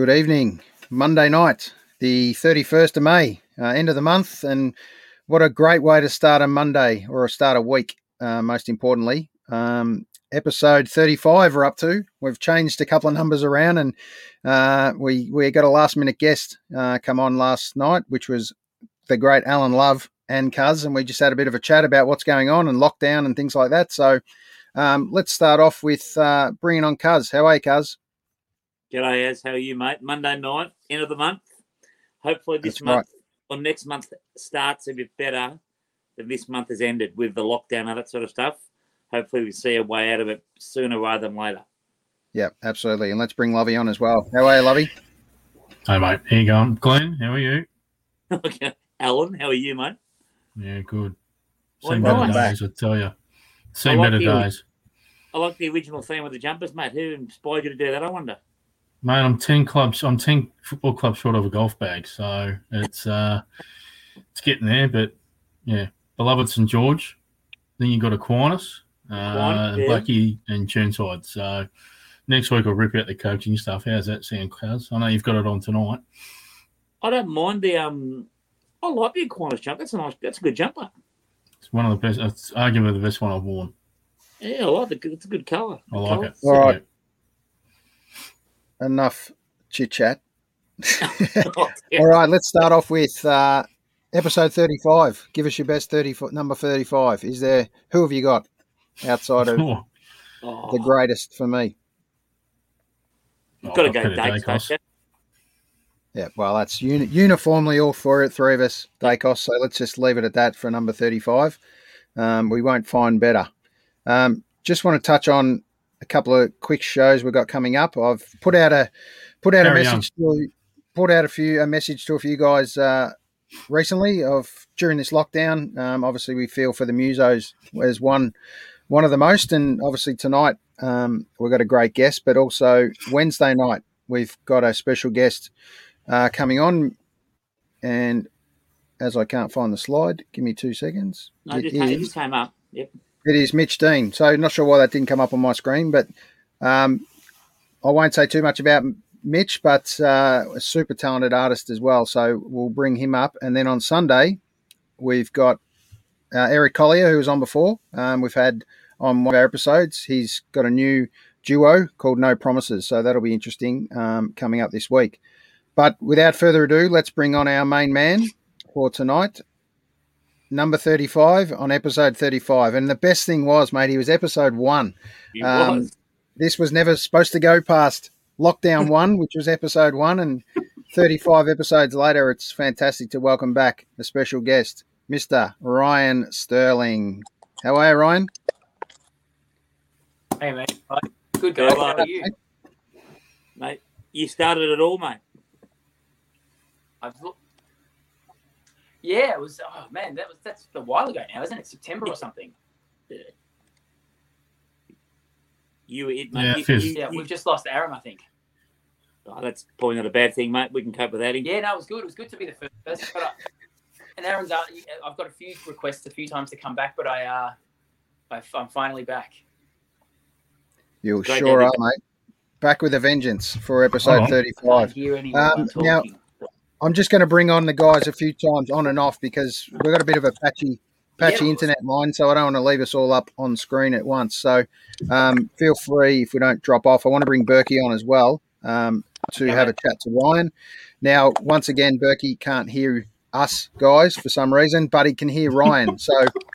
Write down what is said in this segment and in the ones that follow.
Good evening. Monday night, the 31st of May, uh, end of the month. And what a great way to start a Monday or start a week, uh, most importantly. Um, episode 35 we're up to. We've changed a couple of numbers around and uh, we, we got a last minute guest uh, come on last night, which was the great Alan Love and Cuz. And we just had a bit of a chat about what's going on and lockdown and things like that. So um, let's start off with uh, bringing on Cuz. How are you, Cuz? G'day, Az. How are you, mate? Monday night, end of the month. Hopefully, this That's month or next month starts a bit better than this month has ended with the lockdown and that sort of stuff. Hopefully, we see a way out of it sooner rather than later. Yeah, absolutely. And let's bring Lovey on as well. How are you, Lovey? Hey mate, how you going? Glenn, how are you? okay. Alan, how are you, mate? Yeah, good. Well, Seen better nice. days, I tell you. Seen like better you. days. I like the original theme of the jumpers, mate. Who inspired you to do that? I wonder. Mate, I'm ten clubs. I'm ten football clubs short of a golf bag, so it's uh, it's getting there. But yeah, beloved St George. Then you've got Aquinas, uh, and yeah. Blackie and Chirnside. So next week I'll rip out the coaching stuff. How's that sound, Cuz? I know you've got it on tonight. I don't mind the um. I like the Aquinas jump. That's a nice. That's a good jumper. It's one of the best. It's arguably the best one I've worn. Yeah, I like it. It's a good colour. I like it. All right. Yeah. Enough chit chat. Yeah. All right, let's start off with uh, episode 35. Give us your best 30 number 35. Is there who have you got outside of Oh, Oh, the greatest for me? You've got to go got a Dakes, Daicos. Yeah, well, that's uni- uniformly all for it, three of us, Daicos. So let's just leave it at that for number 35. Um, we won't find better. Um, just want to touch on a couple of quick shows we've got coming up. I've put out a put out Carry a message to put out a few a message to a few guys uh, recently of during this lockdown. Um, obviously, we feel for the musos as one one of the most, and obviously tonight um, we've got a great guest, but also Wednesday night we've got a special guest uh, coming on, and as I can't find the slide, give me two seconds. No, It just, came, it is- just came up. Yep. It is Mitch Dean. So not sure why that didn't come up on my screen, but um, I won't say too much about Mitch, but uh, a super talented artist as well. So we'll bring him up, and then on Sunday we've got uh, Eric Collier, who was on before. Um, we've had on one of our episodes. He's got a new duo called No Promises, so that'll be interesting um, coming up this week. But without further ado, let's bring on our main man for tonight, number 35 on episode 35. And the best thing was, mate, he was episode one. It Um, was. This was never supposed to go past lockdown one, which was episode one. And 35 episodes later, it's fantastic to welcome back a special guest, Mr. Ryan Sterling. How are you, Ryan? Hey, mate. Good Go guys. How are you? Mate, you started it all, mate. I've looked. Yeah, it was. Oh man, that was that's a while ago now, isn't it? September or something. You it, Yeah, mate. it You- you- Yeah, we've just lost Aaron, I think. oh, that's probably not a bad thing, mate. We can cope with that. Yeah, no, it was good. It was good to be the first. But I, and Aaron's out. I've got a few requests a few times to come back, but I uh, I, I'm finally back. You sure to are, mate. Back with a vengeance for episode Oh. 35. Can't hear anyone Um, now- talking. I'm just going to bring on the guys a few times on and off because we've got a bit of a patchy, patchy Yeah. internet line, so I don't want to leave us all up on screen at once. So um, feel free if we don't drop off. I want to bring Berkey on as well um, to Okay, have a chat to Ryan. Now, once again, Berkey can't hear us guys for some reason, but he can hear Ryan. So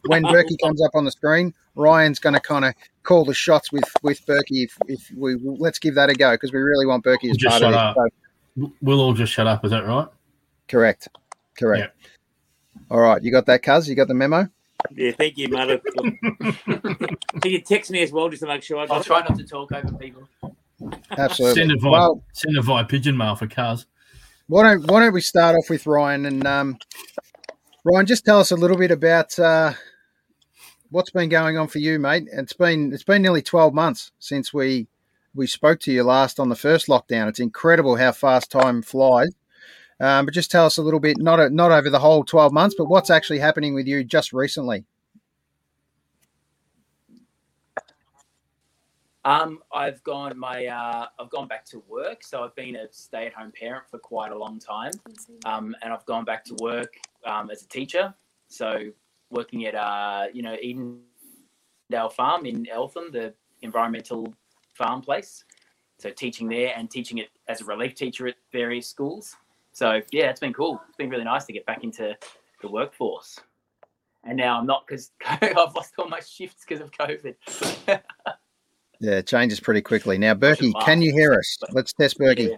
when Berkey comes up on the screen, Ryan's going to kind of call the shots with with Berkey. If, if we let's give that a go because we really want Berkey as Just part of shut this. up. So, We'll all just shut up. Is that right? correct, correct. All right, you got that, Cuz? You got the memo? Yeah, thank you, mate. Can you text me as well just to make sure I I'll try not to talk over people. Absolutely. Send it via Well, send it via pigeon mail for cars. why don't why don't we start off with Ryan and um, Ryan? Just tell us a little bit about uh, what's been going on for you, mate. It's been it's been nearly twelve months since we we spoke to you last on the first lockdown. It's incredible how fast time flies. Um, but just tell us a little bit, not not over the whole twelve months, but what's actually happening with you just recently. Um, I've gone my uh, I've gone back to work, so I've been a stay-at-home parent for quite a long time, um, and I've gone back to work um, as a teacher. So working at uh, you know Edendale Farm in Eltham, the environmental farm place. So teaching there and teaching it as a relief teacher at various schools. So yeah, it's been cool. It's been really nice to get back into the workforce. And now I'm not because I've lost all my shifts because of COVID. Yeah, it changes pretty quickly. Now, Berkey, can you hear us? Let's test Berkey. Yeah.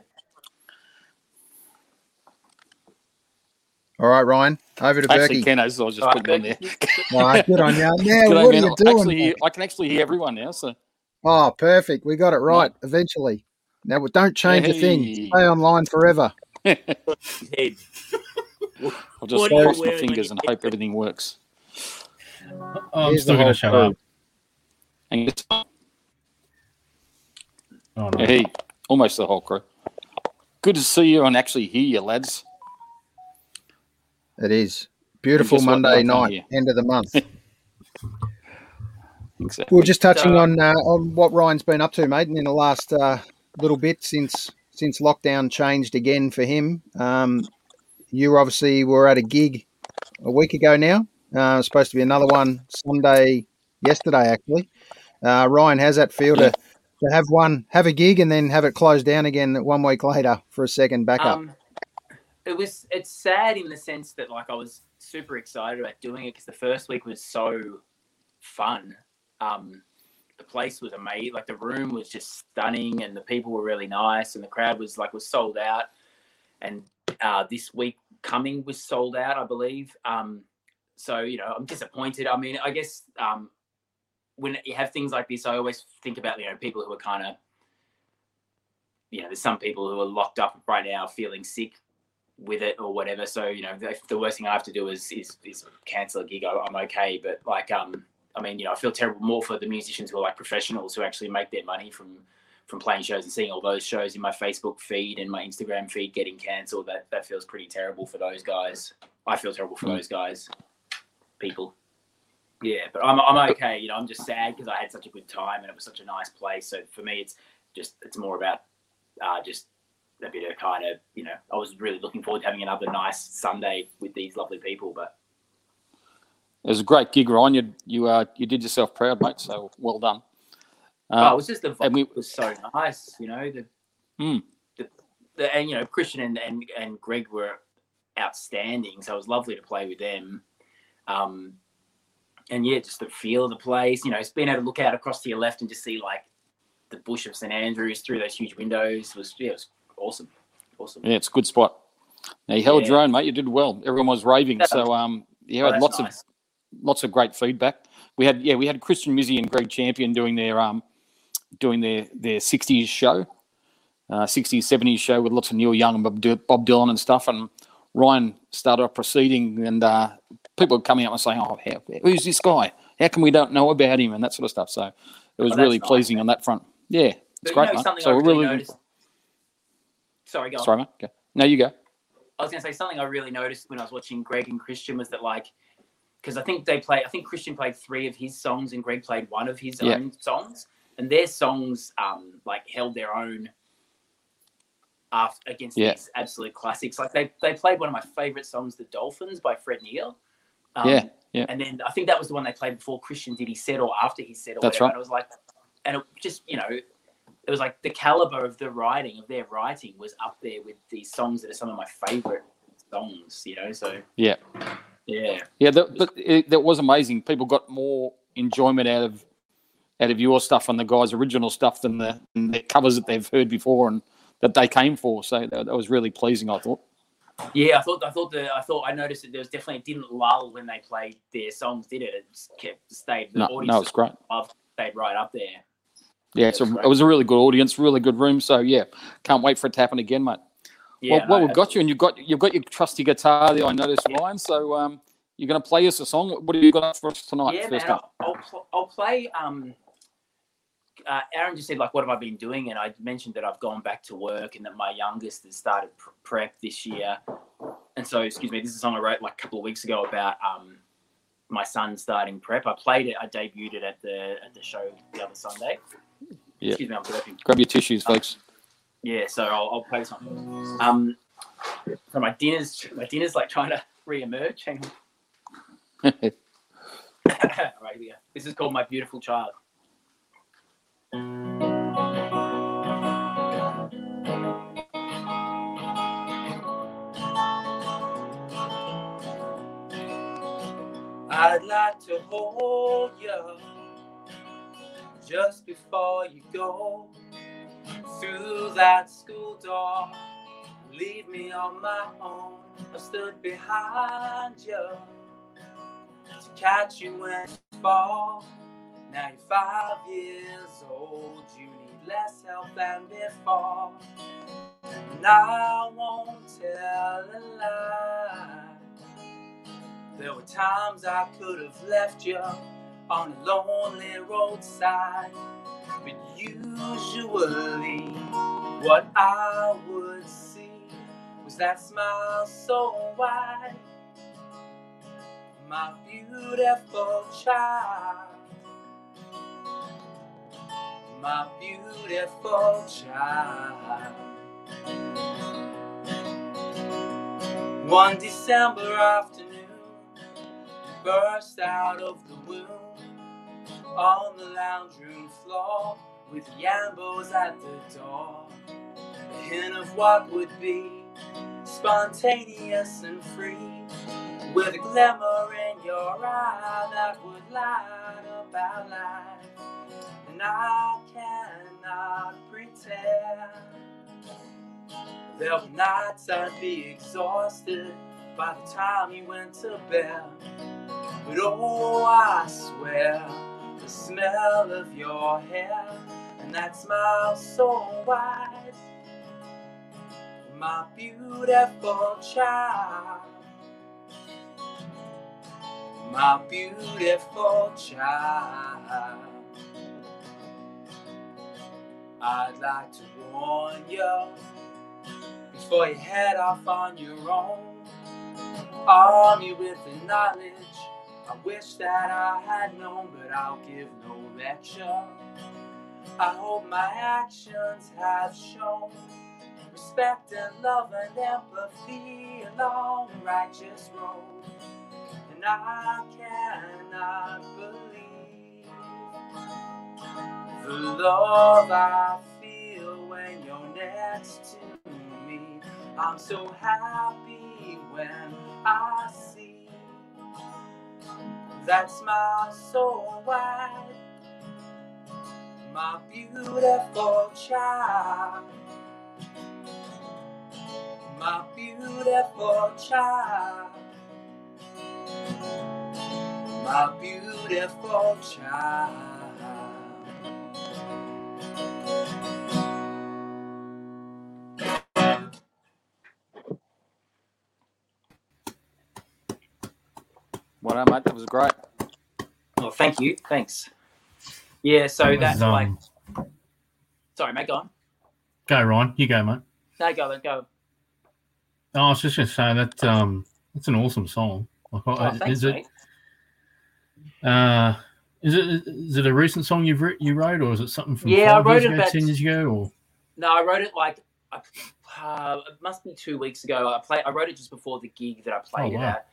All right, Ryan, over to Actually, Berkey. Ken, as I was just All right, putting on there. Berkey, good on you. Now, G'day, what are you doing? Actually, I can actually hear everyone now. So Oh, perfect. We got it right eventually. Now, don't change a thing. Stay online forever. Head. I'll just What cross my fingers and hope everything works. Uh, I'm Here's still going to shut crew. up. And it's- Oh, no. hey, almost the whole crew. Good to see you and actually hear you, lads. It is. Beautiful? Monday night, end of the month. Exactly. We are just touching So- on uh, on what Ryan's been up to, mate, and in the last uh, little bit since since lockdown changed again for him. Um, you obviously were at a gig a week ago now. Uh, supposed to be another one Sunday, yesterday actually. Uh, Ryan, how's that feel to, to have one, have a gig, and then have it closed down again one week later for a second backup? Um, it was it's sad in the sense that like I was super excited about doing it because the first week was so fun. Um, the place was amazing. Like the room was just stunning, and the people were really nice, and the crowd was like was sold out. And uh, this week coming was sold out, I believe. Um, so you know, I'm disappointed. I mean, I guess um, when you have things like this, I always think about you know people who are kind of you know, there's some people who are locked up right now feeling sick with it or whatever. So, you know, the, the worst thing I have to do is is, is cancel a gig. I, I'm okay. But like, um, I mean, you know, I feel terrible more for the musicians who are like professionals who actually make their money from from playing shows and seeing all those shows in my Facebook feed and my Instagram feed getting cancelled. That that feels pretty terrible for those guys. I feel terrible for Mm. those guys, people. Yeah, but I'm I'm okay. You know, I'm just sad because I had such a good time and it was such a nice place. So for me, it's just it's more about uh, just a bit of kind of you know I was really looking forward to having another nice Sunday with these lovely people. But It was a great gig, Ryan. You you uh, you did yourself proud, mate. So well done. oh, Uh, it was just the vibe we- was so nice. You know the, Hmm. the, the and you know Christian and, and and Greg were outstanding. So it was lovely to play with them. Um, and yeah, just the feel of the place. You know, it's being able to look out across to your left and just see like the bush of St Andrews through those huge windows was yeah, it was awesome, awesome. yeah, it's a good spot. Now you held Yeah. your own, mate. You did well. Everyone was raving. So um, you Oh, had that's lots nice. of lots of great feedback. We had yeah, we had Christian Mizzy and Greg Champion doing their um doing their their sixties show, uh, 60s, 70s show with lots of Neil Young and Bob, Dy- Bob Dylan and stuff. And Ryan started off proceeding, and uh, people were coming up and saying, "Oh, how, who's this guy? How come we don't know about him?" and that sort of stuff. So it was Oh, really nice, pleasing man. on that front. Yeah, it's But great, you know, So we're really noticed. Sorry, go on. sorry, mate. Okay. No, you go. I was going to say something I really noticed when I was watching Greg and Christian was that like, because I think they play. I think Christian played three of his songs and Greg played one of his Yeah. own songs, and their songs um like held their own after against Yeah. these absolute classics. Like they they played one of my favorite songs, "The Dolphins" by Fred Neil. Um, Yeah, yeah. And then I think that was the one they played before Christian did his set or after his set or That's whatever. right. And it was like, and it just you know, it was like the caliber of the writing of their writing was up there with these songs that are some of my favorite songs. You know, so Yeah. Yeah, Yeah, that, but it, that was amazing. People got more enjoyment out of out of your stuff and the guys' original stuff than the, than the covers that they've heard before and that they came for. So that, that was really pleasing. I thought. yeah. I thought I thought the I thought I noticed that there was definitely it didn't lull when they played their songs, did it? It just kept stayed. The No, audience no, it's great. loved- stayed right up there. Yeah, it's a, it was a really good audience, really good room. So yeah, can't wait for it to happen again, mate. Yeah, well, well, we've got you, and you've got you've got your trusty guitar there. I noticed, Yeah. Ryan. So um, you're going to play us a song. What have you got for us tonight? yeah, first man. up? I'll, I'll, pl- I'll play. Um, uh, Aaron just said like, "What have I been doing?" And I mentioned that I've gone back to work and that my youngest has started pr- prep this year. And so, excuse me, this is a song I wrote like a couple of weeks ago about um, my son starting prep. I played it. I debuted it at the at the show the other Sunday. Yeah. Excuse me, I'm burping. Grab your tissues, folks. Yeah, so I'll, I'll play something. Um, so my dinner's my dinner's like trying to re-emerge. Hang on. Right, here. This is called My Beautiful Child. I'd like to hold you just before you go through that school door. Leave me on my own. I stood behind you to catch you when you fall. Now you're five years old. You need less help than before. And I won't tell a lie. There were times I could have left you on a lonely roadside. But usually, what I would see was that smile so wide. My beautiful child. My beautiful child. One December afternoon, burst out of the womb on the lounge room floor with Yambos at the door. A hint of what would be spontaneous and free, with a glimmer in your eye that would light up our life. And I cannot pretend. There were nights I'd be exhausted by the time you went to bed. But oh, I swear, the smell of your hair and that smile so wide. My beautiful child. My beautiful child. I'd like to warn you before you head off on your own. Arm you with the knowledge I wish that I had known, but I'll give no lecture. I hope my actions have shown respect and love and empathy along the righteous road. And I cannot believe the love I feel when you're next to me. I'm so happy when I see that smile so wide. My beautiful child. My beautiful child. My beautiful child. Well done, mate. That was great. Oh, thank you. Thanks. Yeah, so It was, that's like. um, Sorry, mate, go on. Go, Ryan. You go, mate. No, go, then, go. Oh, I was just going to say that um, it's an awesome song. Like, Oh, I- thanks, is it? mate. Uh, is it is it a recent song you've writ you wrote, or is it something from Yeah, I wrote years it ago, about- ten years ago, or No, I wrote it like uh, it must be two weeks ago. I play. I wrote it just before the gig that I played Oh, it wow. at.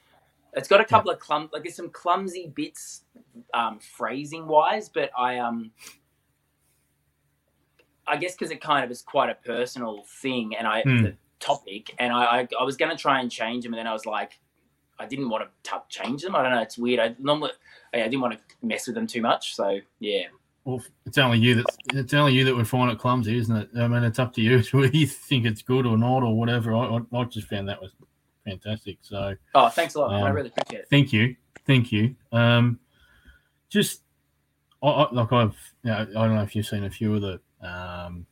It's got a couple of clum like there's some clumsy bits, um, phrasing wise, but I um, I guess because it kind of is quite a personal thing, and I Hmm. the topic, and I I, I was gonna try and change them, and then I was like, I didn't want to t- change them. I don't know. It's weird. I normally I didn't want to mess with them too much, so yeah. well, it's only you that it's only you that would find it clumsy, isn't it? I mean, it's up to you whether you think it's good or not or whatever. I, I, I just found that was fantastic. So Oh, thanks a lot. I Um, really appreciate it. thank you, thank you. Um, just I, I, like I've, you know, I don't know if you've seen a few of the um,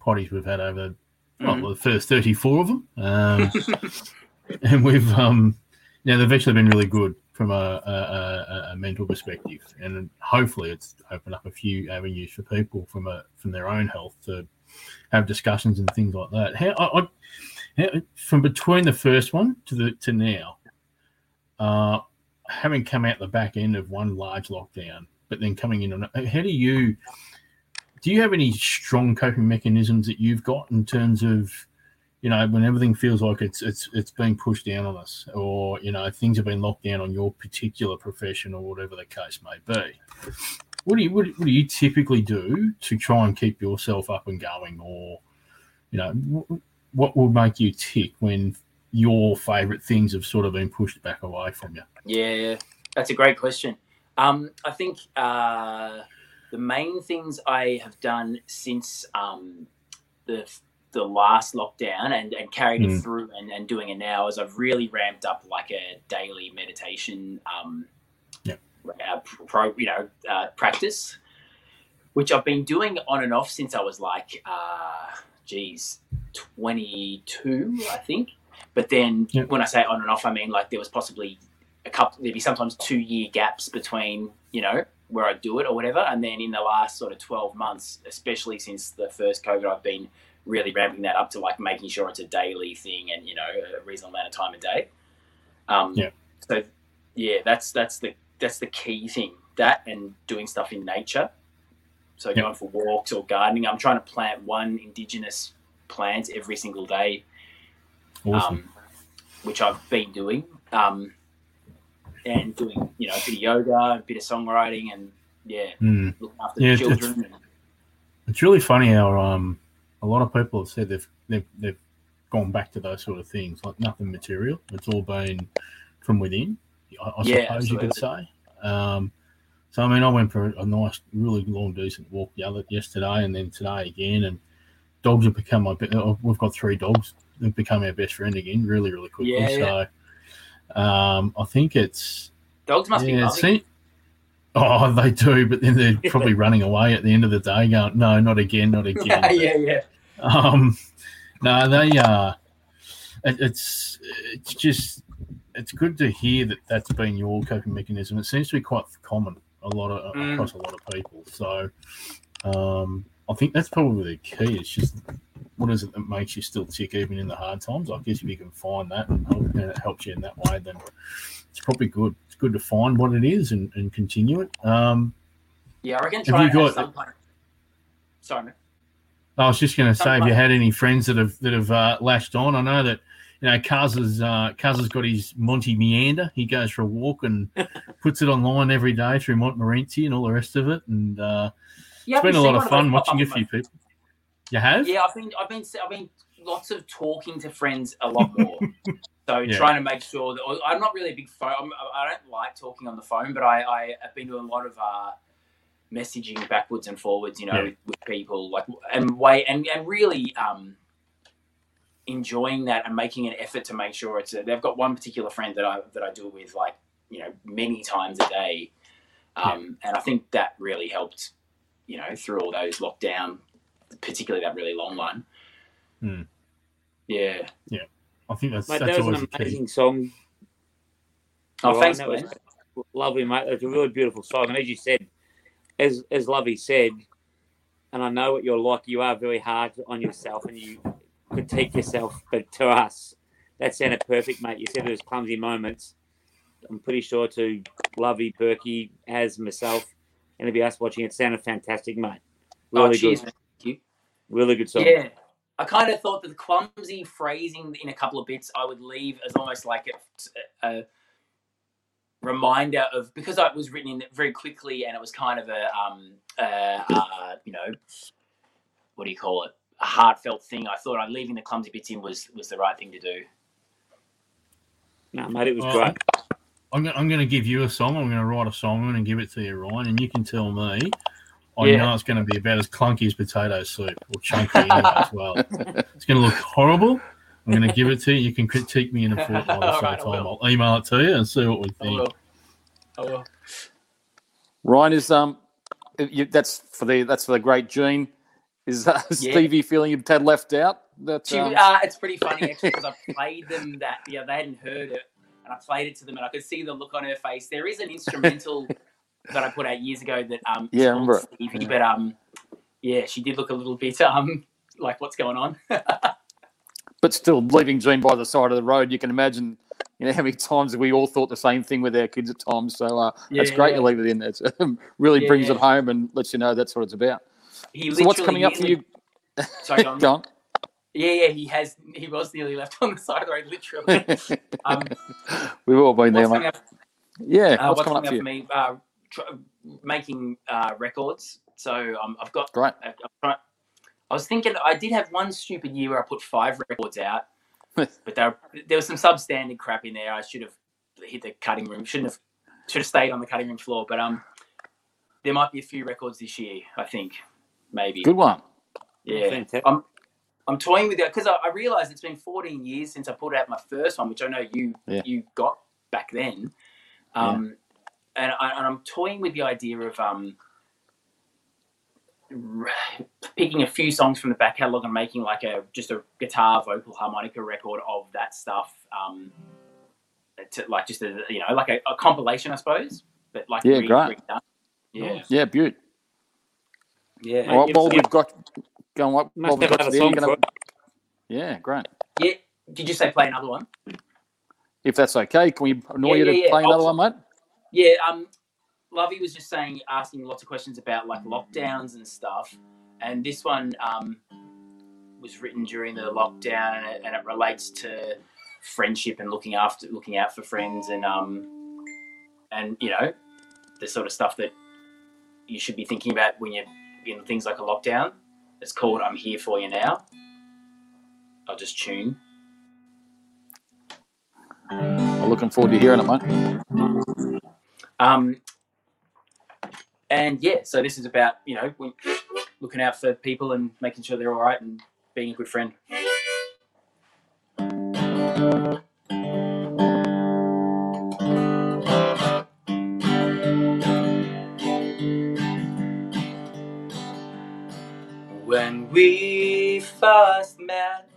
potties we've had over Mhm. well, the first thirty-four of them, um, and we've um, yeah, they've actually been really good from a, a, a, a mental perspective, and hopefully it's opened up a few avenues for people from a from their own health to have discussions and things like that. How, I, I, how from between the first one to the to now, uh, having come out the back end of one large lockdown, but then coming in on how do you do you have any strong coping mechanisms that you've got in terms of, you know, when everything feels like it's it's it's being pushed down on us, or you know, things have been locked down on your particular profession or whatever the case may be? What do you what, do you typically do to try and keep yourself up and going, or you know, what will make you tick when your favourite things have sort of been pushed back away from you? Yeah, that's a great question. Um, I think uh, the main things I have done since um, the the last lockdown and, and carried it Mm. through and, and doing it now is I've really ramped up like a daily meditation um, Yep. uh, pro, you know, uh, practice, which I've been doing on and off since I was like, uh, geez, 22, I think. But then Yep. when I say on and off, I mean like there was possibly a couple, there'd be sometimes two year gaps between, you know, where I do it or whatever. And then in the last sort of 12 months, especially since the first COVID, I've been really ramping that up to like making sure it's a daily thing and, you know, a reasonable amount of time a day. Um, Yeah. So yeah, that's, that's the, that's the key thing that and doing stuff in nature. So Yeah. going for walks or gardening. I'm trying to plant one indigenous plant every single day Awesome. um, which I've been doing, um, and doing you know a bit of yoga, a bit of songwriting, and yeah, Mm. looking after Yeah, the it's- children. It's really funny how um, a lot of people have said they've, they've they've gone back to those sort of things, like nothing material. It's all been from within. I, I Yeah, suppose you could say. Um, so I mean, I went for a nice, really long, decent walk the other yesterday, and then today again. And dogs have become my. be- We've got three dogs. They've become our best friend again, really, really quickly. Yeah, yeah. So um, I think it's Dogs must be yeah, loving. see, oh, they do, but then they're probably running away at the end of the day, going, "No, not again, not again." yeah, yeah, yeah. Um, no, they uh, it, it's it's just it's good to hear that that's been your coping mechanism. It seems to be quite common a lot of Mm. across a lot of people. So, um, I think that's probably the key. It's just what is it that makes you still tick even in the hard times? I guess if you can find that and, help, and it helps you in that way, then it's probably good. It's good to find what it is and, and continue it. Um, Yeah, I reckon Have try you got- some kind of- Sorry. I was just going to say, have you had any friends that have that have uh, lashed on? I know that you know Kaz has uh, Kaz has got his Monty Meander. He goes for a walk and puts it online every day through Montmorency and all the rest of it. And uh, Yeah, it's been a I've lot of fun watching a few my- people. You have? Yeah, I've been, I've been, I've been lots of talking to friends a lot more. so Yeah. trying to make sure that I'm not really a big phone. I'm, I don't like talking on the phone, but I, I have been doing a lot of uh, messaging backwards and forwards. You know, Yeah. with, with people like and wait and and really um, enjoying that and making an effort to make sure it's. A, they've got one particular friend that I that I do it with like you know many times a day, um, and I think that really helped. You know, through all those lockdown, particularly that really long one. Hmm. Yeah. I think that's Mate, that's that was an the key. amazing song. Oh, Ryan. thanks, That was lovely, mate. It's a really beautiful song, and as you said, as as Lovey said, and I know what you're like. You are very hard on yourself, and you critique yourself. But to us, that sounded perfect, mate. You said it was clumsy moments. I'm pretty sure to Lovey, Berkey, as myself, and to be us watching it, sounded fantastic, mate. Oh, Really cheers, good. Thank you. really good song. Yeah. I kind of thought that the clumsy phrasing in a couple of bits I would leave as almost like a, a reminder of because I was written in very quickly and it was kind of a um uh, uh you know what do you call it heartfelt thing. I thought I leaving the clumsy bits in was was the right thing to do. No, mate, it was Well, great. I'm going, I'm going to give you a song. I'm going to write a song and give it to you, Ryan, and you can tell me. I Yeah. know it's going to be about as clunky as potato soup or chunky anyway as well. It's going to look horrible. I'm going to give it to you. You can critique me in a fortnight or so All right, I time. will. I'll email it to you and see what we I think. will. I will. Ryan is um, you, that's for the that's for the great Gene. Is uh, Stevie feeling a tad left out? That's um, uh, it's pretty funny actually because I played them that yeah they hadn't heard it and I played it to them and I could see the look on her face. There is an instrumental that I put out years ago that um Yeah, remember. Stevie, Yeah. but um yeah she did look a little bit um like what's going on. but still leaving Gene by the side of the road. You can imagine, you know, how many times we all thought the same thing with our kids at times. So uh, that's great yeah. you leave it in there. It really brings Yeah. it home and lets you know that's what it's about. He So what's coming up for you, Sorry, go on. John? Yeah, yeah, he has. He was nearly left on the side of the road, literally. Um, We've all been there, mate. up, Yeah, uh, what's, what's coming up for me? Uh, tr- making uh, records. So um, I've got. I'm try- I was thinking I did have one stupid year where I put five records out, but there there was some substandard crap in there. I should have hit the cutting room. Shouldn't have. Should have stayed on the cutting room floor. But um, there might be a few records this year. I think maybe. Good one. Yeah. I'm I'm toying with it because I, I realize it's been 14 years since I put out my first one, which I know you Yeah. you got back then. Um, and, I, and I'm toying with the idea of um, r- picking a few songs from the back catalog and making like a just a guitar, vocal, harmonica record of that stuff. Um, to like just a you know like a, a compilation, I suppose, but like Yeah, great. redone. Yeah, Yeah, beaut. Yeah. Well, you've- we've got going what? Must Well, we've got there, gonna- Yeah, great. yeah. Did you say play another one? If that's okay, can we annoy Yeah, you to yeah, yeah. play another I'll- one, mate? Yeah, um, Lovey was just saying, asking lots of questions about like lockdowns and stuff, and this one um, was written during the lockdown, and it, and it relates to friendship and looking after, looking out for friends, and um, and you know, the sort of stuff that you should be thinking about when you're in things like a lockdown. It's called "I'm Here for You Now." I'll just tune. I'm looking forward to hearing it, mate. Um, and yeah, so this is about you know looking out for people and making sure they're all right and being a good friend. We first met,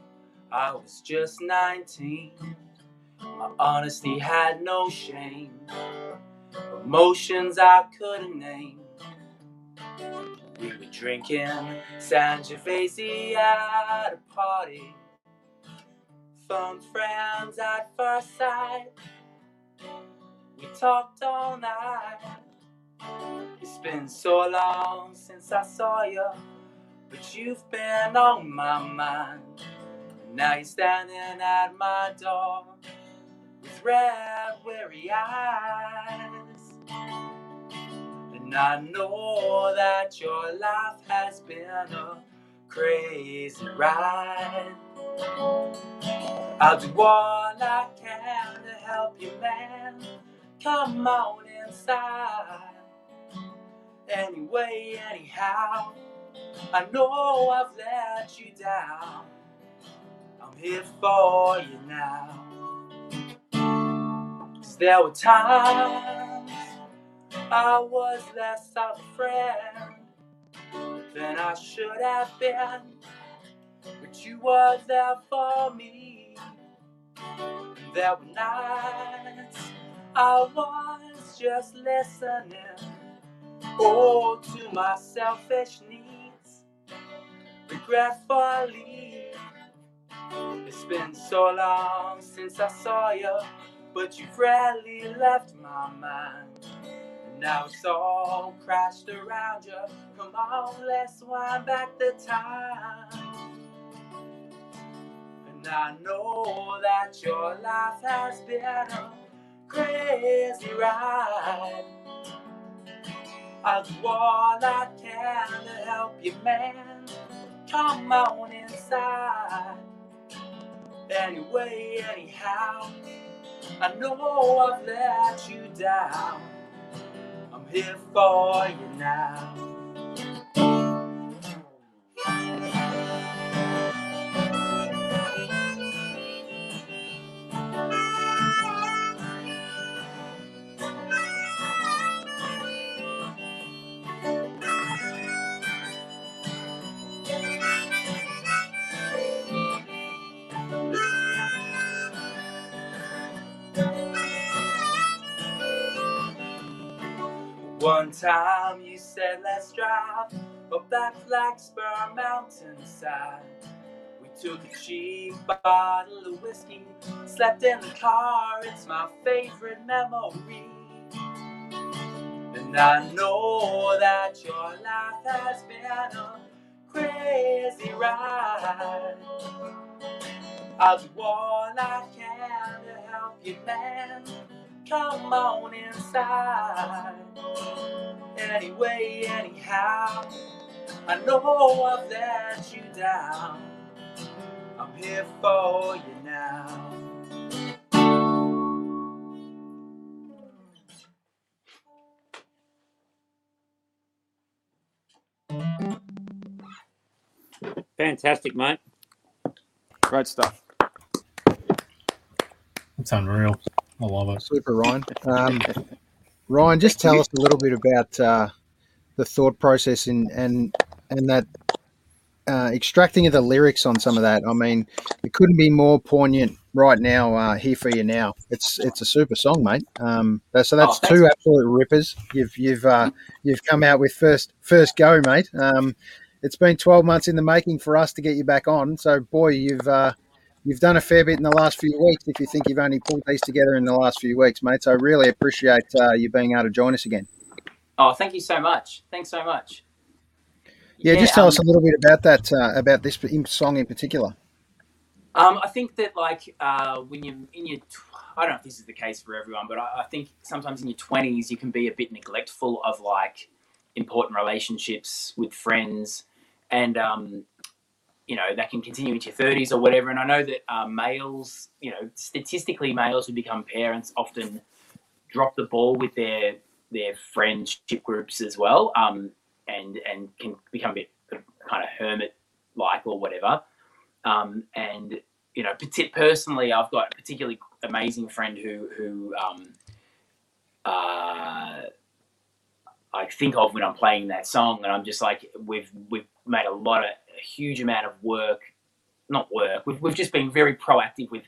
I was just 19. My honesty had no shame. Emotions I couldn't name. We were drinking Sangiovese at a party. Phone friends at first sight. We talked all night. It's been so long since I saw you, but you've been on my mind. Now you're standing at my door with red, weary eyes. And I know that your life has been a crazy ride. I'll do all I can to help you, man. Come on inside. Anyway, anyhow, I know I've let you down. I'm here for you now. Cause there were times I was less of a friend than I should have been. But you were there for me. There were nights I was just listening. Oh, to my selfish needs. Regretfully, it's been so long since I saw you, but you've rarely left my mind. And now it's all crashed around you. Come on, let's wind back the time. And I know that your life has been a crazy ride. I'll do all I can to help you, man. Come on inside. Anyway, anyhow, I know I've let you down. I'm here for you now. Time you said let's drive up that Black Spur mountainside. We took a cheap bottle of whiskey, slept in the car, it's my favorite memory. And And I know that your life has been a crazy ride. I'll do all I can to help you, man. Come on inside. Anyway, anyhow, I know I've let you down. I'm here for you now. Fantastic, mate. Great stuff. It's unreal. I love it. Super, Ryan. Um, Ryan, just tell us a little bit about uh, the thought process and and and that uh, extracting of the lyrics on some of that. I mean, it couldn't be more poignant right now. Uh, here for you now. It's it's a super song, mate. Um, so that's Oh, thanks. two absolute rippers. You've you've uh, you've come out with first first go, mate. Um, it's been twelve months in the making for us to get you back on. So boy, you've uh, you've done a fair bit in the last few weeks. If you think you've only pulled these together in the last few weeks, mate. So I really appreciate uh, you being able to join us again. Oh, thank you so much. Thanks so much. Yeah, just tell um, us a little bit about that, uh, about this song in particular. Um, I think that like uh, when you're in your, I don't know if this is the case for everyone, but I, I think sometimes in your twenties you can be a bit neglectful of like important relationships with friends, and um, you know that can continue into your thirties or whatever. And I know that uh, males, you know, statistically males who become parents often drop the ball with their their friendship groups as well, um, and and can become a bit kind of hermit like or whatever. Um, and you know, personally, I've got a particularly amazing friend who who um, uh, I think of when I'm playing that song, and I'm just like, we've we've made a lot of a huge amount of work, not work. We've we've just been very proactive with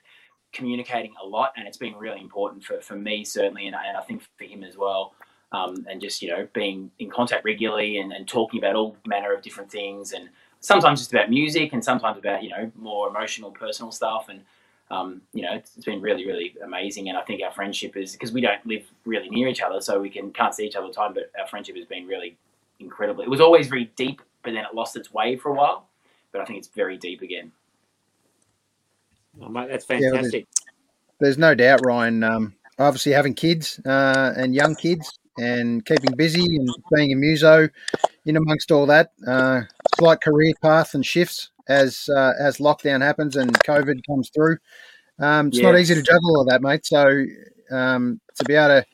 communicating a lot, and it's been really important for, for me certainly, and, I- and I think for him as well. Um, and just you know being in contact regularly and, and talking about all manner of different things and sometimes just about music and sometimes about you know more emotional personal stuff and um, you know it's, it's been really really amazing and i think our friendship is because we don't live really near each other so we can can't see each other all the time but our friendship has been really incredible it was always very deep but then it lost its way for a while but i think it's very deep again Oh, mate, that's Yeah, well, fantastic. There's no doubt, Ryan. Um, obviously, having kids uh, and young kids and keeping busy and being a muso in amongst all that, uh, slight career path and shifts as uh, as lockdown happens and COVID comes through. Um, it's not easy to juggle all that, mate. So um, to be able to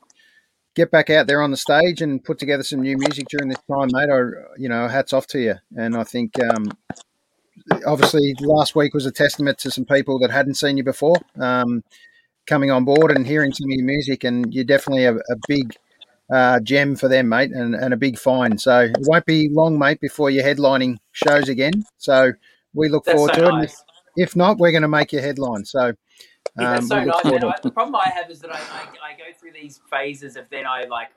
get back out there on the stage and put together some new music during this time, mate, I, you know, hats off to you. And I think um, obviously last week was a testament to some people that hadn't seen you before um, coming on board and hearing some of your music, and you're definitely a, a big uh, gem for them, mate, and, and a big find. So it won't be long, mate, before you're headlining shows again. So we look that's forward so to it. And if, if not, we're going to make you headline. So Yeah, that's um, so nice. And the problem I have is that I, I, I go through these phases of then I like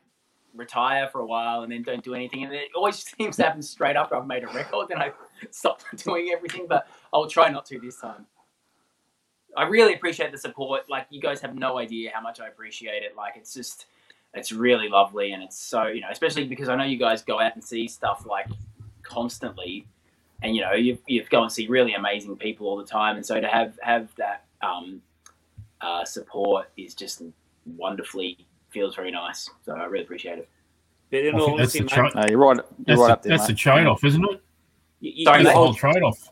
retire for a while and then don't do anything, and it always seems to happen straight after I've made a record, then I stop doing everything. But I'll try not to this time. I really appreciate the support. Like you guys have no idea how much I appreciate it. Like it's just, it's really lovely, and it's so you know, especially because I know you guys go out and see stuff like constantly, and you know you you go and see really amazing people all the time, and so to have have that um, uh, support is just wonderfully feels very nice. So I really appreciate it. But in all think that's honesty, the, mate, No, you're right. You're that's right the, up there. that's the trade off, isn't it? you, you, That's the whole hold, trade off.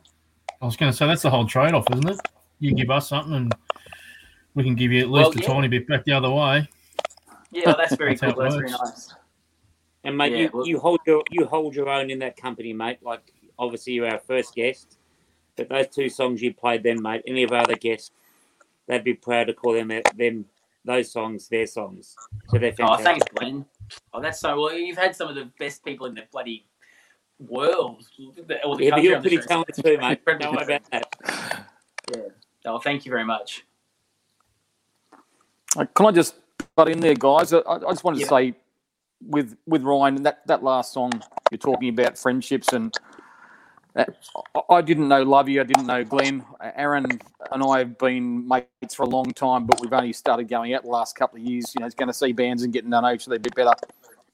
I was going to say that's the whole trade off, isn't it? You give us something and we can give you at least Well, a tiny bit back the other way. Yeah, well, that's very That's cool. it That's very nice. and mate, Yeah, you, well- you hold your you hold your own in that company, mate. Like obviously you're our first guest, but those two songs you played, then, mate. Any of our other guests, they'd be proud to call them them those songs their songs. So they're Oh, thanks, Glenn. Oh, that's so well. You've had some of the best people in the bloody world. the- Or the yeah, but you're pretty sure. talented too, mate. Incredibly Don't worry about that. Yeah. Oh, thank you very much. Uh, Can I just butt in there, guys? I, I just wanted to say, with with Ryan, that that last song you're talking about friendships, and I, didn't know Lovey, I didn't know Glenn. Aaron and I have been mates for a long time, but we've only started going out the last couple of years. You know, it's going to see bands and getting to know each other a bit better.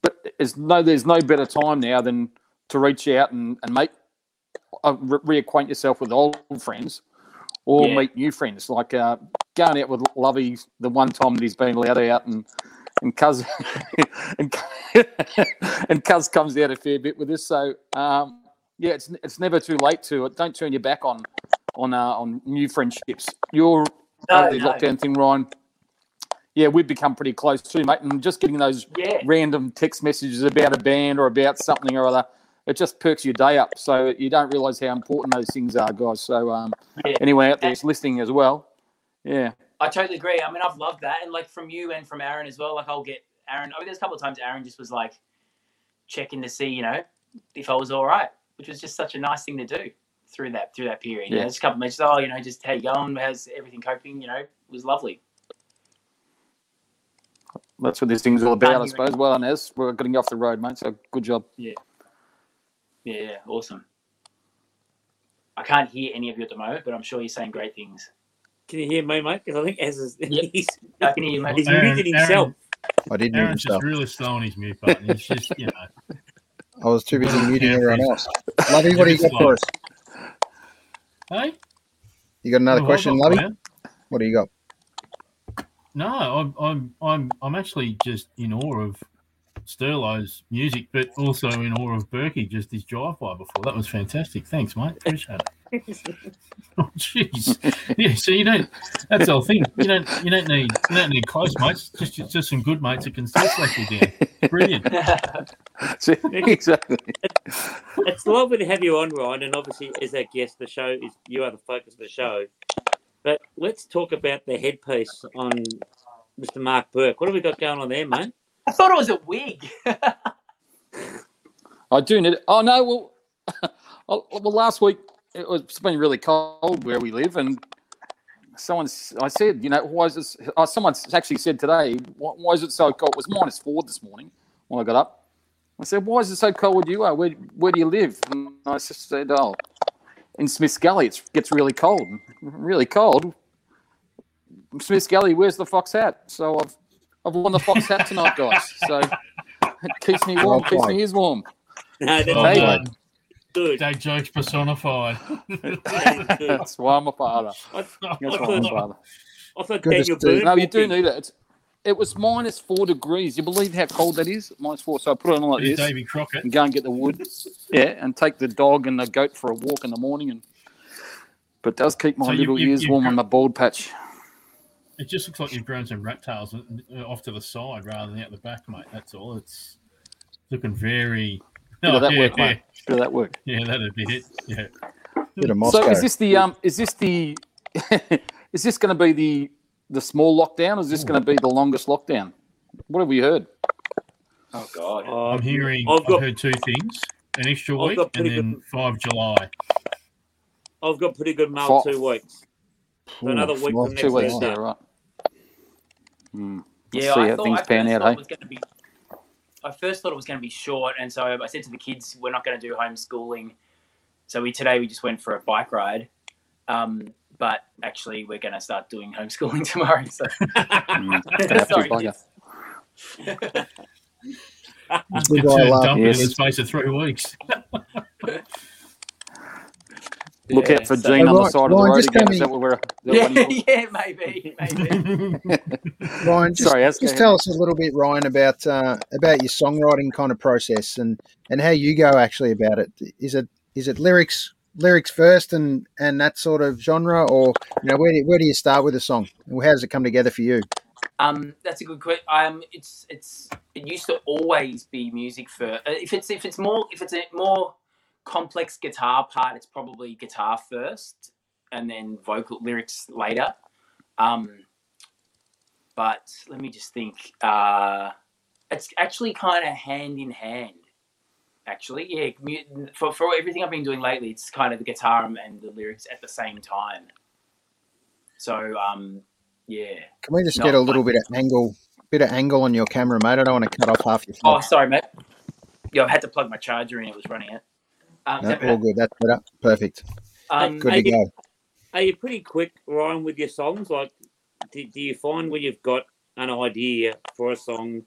But there's no there's no better time now than to reach out and and make uh, re- reacquaint yourself with old friends or Yeah. meet new friends. Like uh, going out with Lovey the one time that he's been allowed out and and Cuz and, and Cuz comes out a fair bit with us. So um, yeah, it's it's never too late to don't turn your back on on uh, on new friendships. Your No, no. lockdown thing, Ryan. Yeah, we've become pretty close too, mate. And just getting those Yeah. random text messages about a band or about something or other, it just perks your day up. So you don't realise how important those things are, guys. So um, Yeah. anyone out there is listening as well, yeah, I totally agree. I mean, I've loved that, and like from you and from Aaron as well. Like, I'll get Aaron. I mean, there's a couple of times Aaron just was like checking to see, you know, if I was all right, which was just such a nice thing to do through that through that period. You know, just a couple of messages. Oh, you know, just how you going? How's everything coping? You know, it was lovely. that's what this thing's all about, I suppose. Well, Inez, we're getting off the road, mate. So good job. Yeah, yeah, awesome. I can't hear any of you at the moment, but I'm sure you're saying great things. Can you hear me, mate? Because I think Ez is Yep. he's, I can hear you, mate. he's Aaron- muted himself. I didn't. Aaron's himself. just really slow on his mute button. He's just, you know, I was too busy muting everyone else. Lovey, what do you got for us? hey, You got another well, question, Lovey? What do you got? No, I'm, I'm, I'm, I'm actually just in awe of Sterlo's music, but also in awe of Berkey, just his drive by before. That was fantastic. Thanks, mate. Appreciate it. Oh, jeez. Yeah, so you don't. That's the whole thing. You don't. You don't need. You don't need close mates. Just, just some good mates that can still slack you down. Brilliant. So, exactly. it's lovely to have you on, Ryan, and obviously as our guest, the show is you are the focus of the show. But let's talk about the headpiece on Mr. Mark Burke. What have we got going on there, mate? I thought it was a wig. I do need. Oh no, well, oh, well, last week it was it's been really cold where we live, and someone I said, you know, why is this? Oh, someone actually said today, why, why is it so cold? It was minus four this morning when I got up. I said, why is it so cold where you are? Where Where do you live? And I just said, oh, in Smith's Gully, it gets really cold, really cold. Smith's Gully, where's the fox hat? So I've I've worn the fox hat tonight, guys. So it keeps me warm, keeps me ears warm. No, that's Oh, Hey. good. Dad jokes personified. That's good. That's why I'm a father. I, That's I why I'm a father. I thought Daniel see. No, you do need it. It's, it was minus four degrees. You believe how cold that is? Minus four. So I put it on like There's this Davy Crockett. and go and get the wood. Yeah, and take the dog and the goat for a walk in the morning. And but it does keep my So you- little you- ears you- warm on my bald patch. It just looks like you've grown some rat tails uh, off to the side rather than out the back, mate. That's all. It's looking very. Bit of that yeah, work, yeah, mate. Bit that work. yeah, that'd be it. Yeah. Bit of Moscow. So is this the um? Is this the? is this going to be the the small lockdown? Or is this going to be the longest lockdown? What have we heard? Oh God. Oh, I'm hearing. I've I've, heard two things: an extra I've week and then good- five July. I've got pretty good mail Fi- two weeks. So another week Ooh, from next Two weeks. week. Yeah, right. Hmm. Yeah, see I how thought, things I pan first out, thought hey? it was going to be. I first thought it was going to be short, and so I said to the kids, "We're not going to do homeschooling." So we today we just went for a bike ride, um, but actually we're going to start doing homeschooling tomorrow. So Mm. Gonna have Sorry, bugger. kids. Good It's guy, a love. dump in the space of three weeks. Look Yeah, out for so- Gene on the Ryan- side of the road just again. Is that what we're? is that Yeah, yeah, maybe, maybe. Ryan, just, Sorry, just tell us a little bit, Ryan, about uh, about your songwriting kind of process and, and how you go actually about it. Is it is it lyrics lyrics first and, and that sort of genre, or you know where do, where do you start with a song? How does it come together for you? Um, that's a good question. Um, it's it's it used to always be music for uh, if it's if it's more if it's a more complex guitar part, it's probably guitar first and then vocal lyrics later. Um, but let me just think. Uh, it's actually kind of hand in hand. Actually, yeah. For for everything I've been doing lately, it's kind of the guitar and the lyrics at the same time. So um, yeah. Can we just No, get a little bit of angle bit of angle on your camera, mate? I don't want to cut off half your Oh, face. sorry, mate. Yeah, I had to plug my charger in; it was running out. Um, No, is all good. That's better. Perfect. Um, Good Hey, to go. Are you pretty quick, Ryan, with your songs? Like, do, do you find when you've got an idea for a song,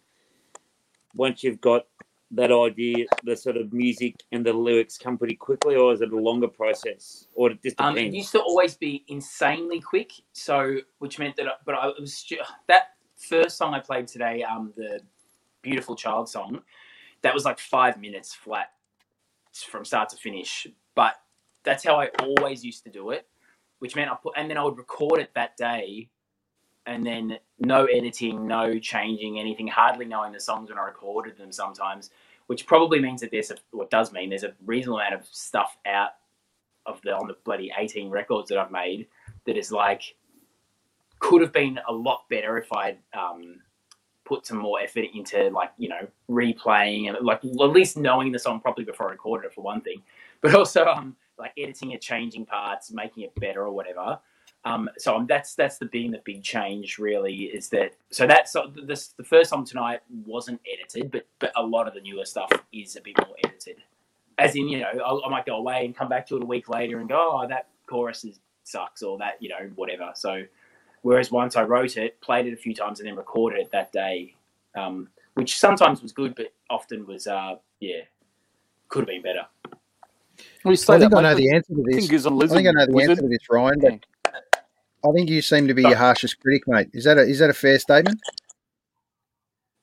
once you've got that idea, the sort of music and the lyrics come pretty quickly, or is it a longer process, or it just Um, depends? it used to always be insanely quick, so which meant that, I, but I it was that first song I played today, um, the "Beautiful Child" song, that was like five minutes flat from start to finish. But that's how I always used to do it, which meant I put, and then I would record it that day, and then no editing, no changing anything, hardly knowing the songs when I recorded them sometimes, which probably means that there's a, what does mean there's a reasonable amount of stuff out of the on the bloody 18 records that I've made that is like could have been a lot better if I'd um, put some more effort into like you know replaying and like at least knowing the song properly before I recorded it for one thing, but also um like editing it, changing parts, making it better or whatever. Um, so um, that's that's the being the big change really is that so that's so this the first song tonight wasn't edited, but but a lot of the newer stuff is a bit more edited. As in you know I, I might go away and come back to it a week later and go oh that chorus is sucks or that you know whatever. So whereas once i wrote it played it a few times and then recorded it that day um, which sometimes was good but often was uh yeah could have been better Well, you say I think that, I know the answer to this. Fingers I think I know the wizard. answer to this, Ryan. But I think you seem to be your harshest critic, mate. Is that a is that a fair statement?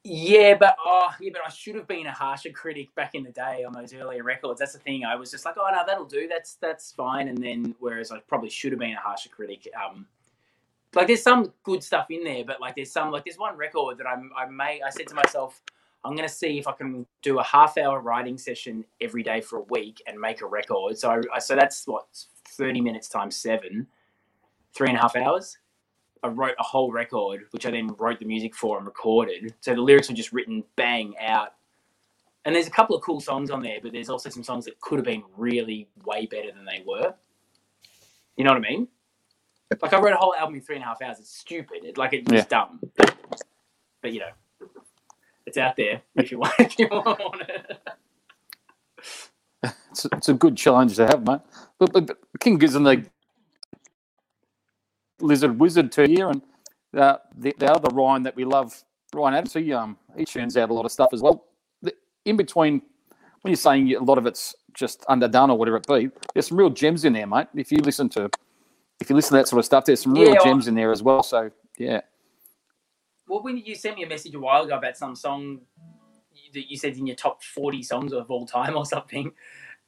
yeah but oh yeah but i should have been a harsher critic back in the day on those earlier records that's the thing i was just like oh no that'll do that's that's fine and then whereas i probably should have been a harsher critic um like there's some good stuff in there, but like there's some like there's one record that I'm I may I said to myself, I'm gonna see if I can do a half hour writing session every day for a week and make a record. So I, so that's what thirty minutes times seven, three and a half hours. I wrote a whole record, which I then wrote the music for and recorded. So the lyrics were just written bang out. And there's a couple of cool songs on there, but there's also some songs that could have been really way better than they were. You know what I mean? Like I wrote a whole album in three and a half hours. It's stupid. It, like it's Yeah. dumb. But you know, it's out there if you want. If you want it. It's, it's a good challenge to have, mate. But, but, but King Gizzard, the lizard wizard to here, and uh, the, the other Ryan that we love, Ryan Adams, he um he churns out a lot of stuff as well. The, in between, when you're saying a lot of it's just underdone or whatever it be, there's some real gems in there, mate. If you listen to, if you listen to that sort of stuff, there's some real Yeah, gems in there as well. So yeah, Well, when you sent me a message a while ago about some song that you said in your top forty songs of all time or something,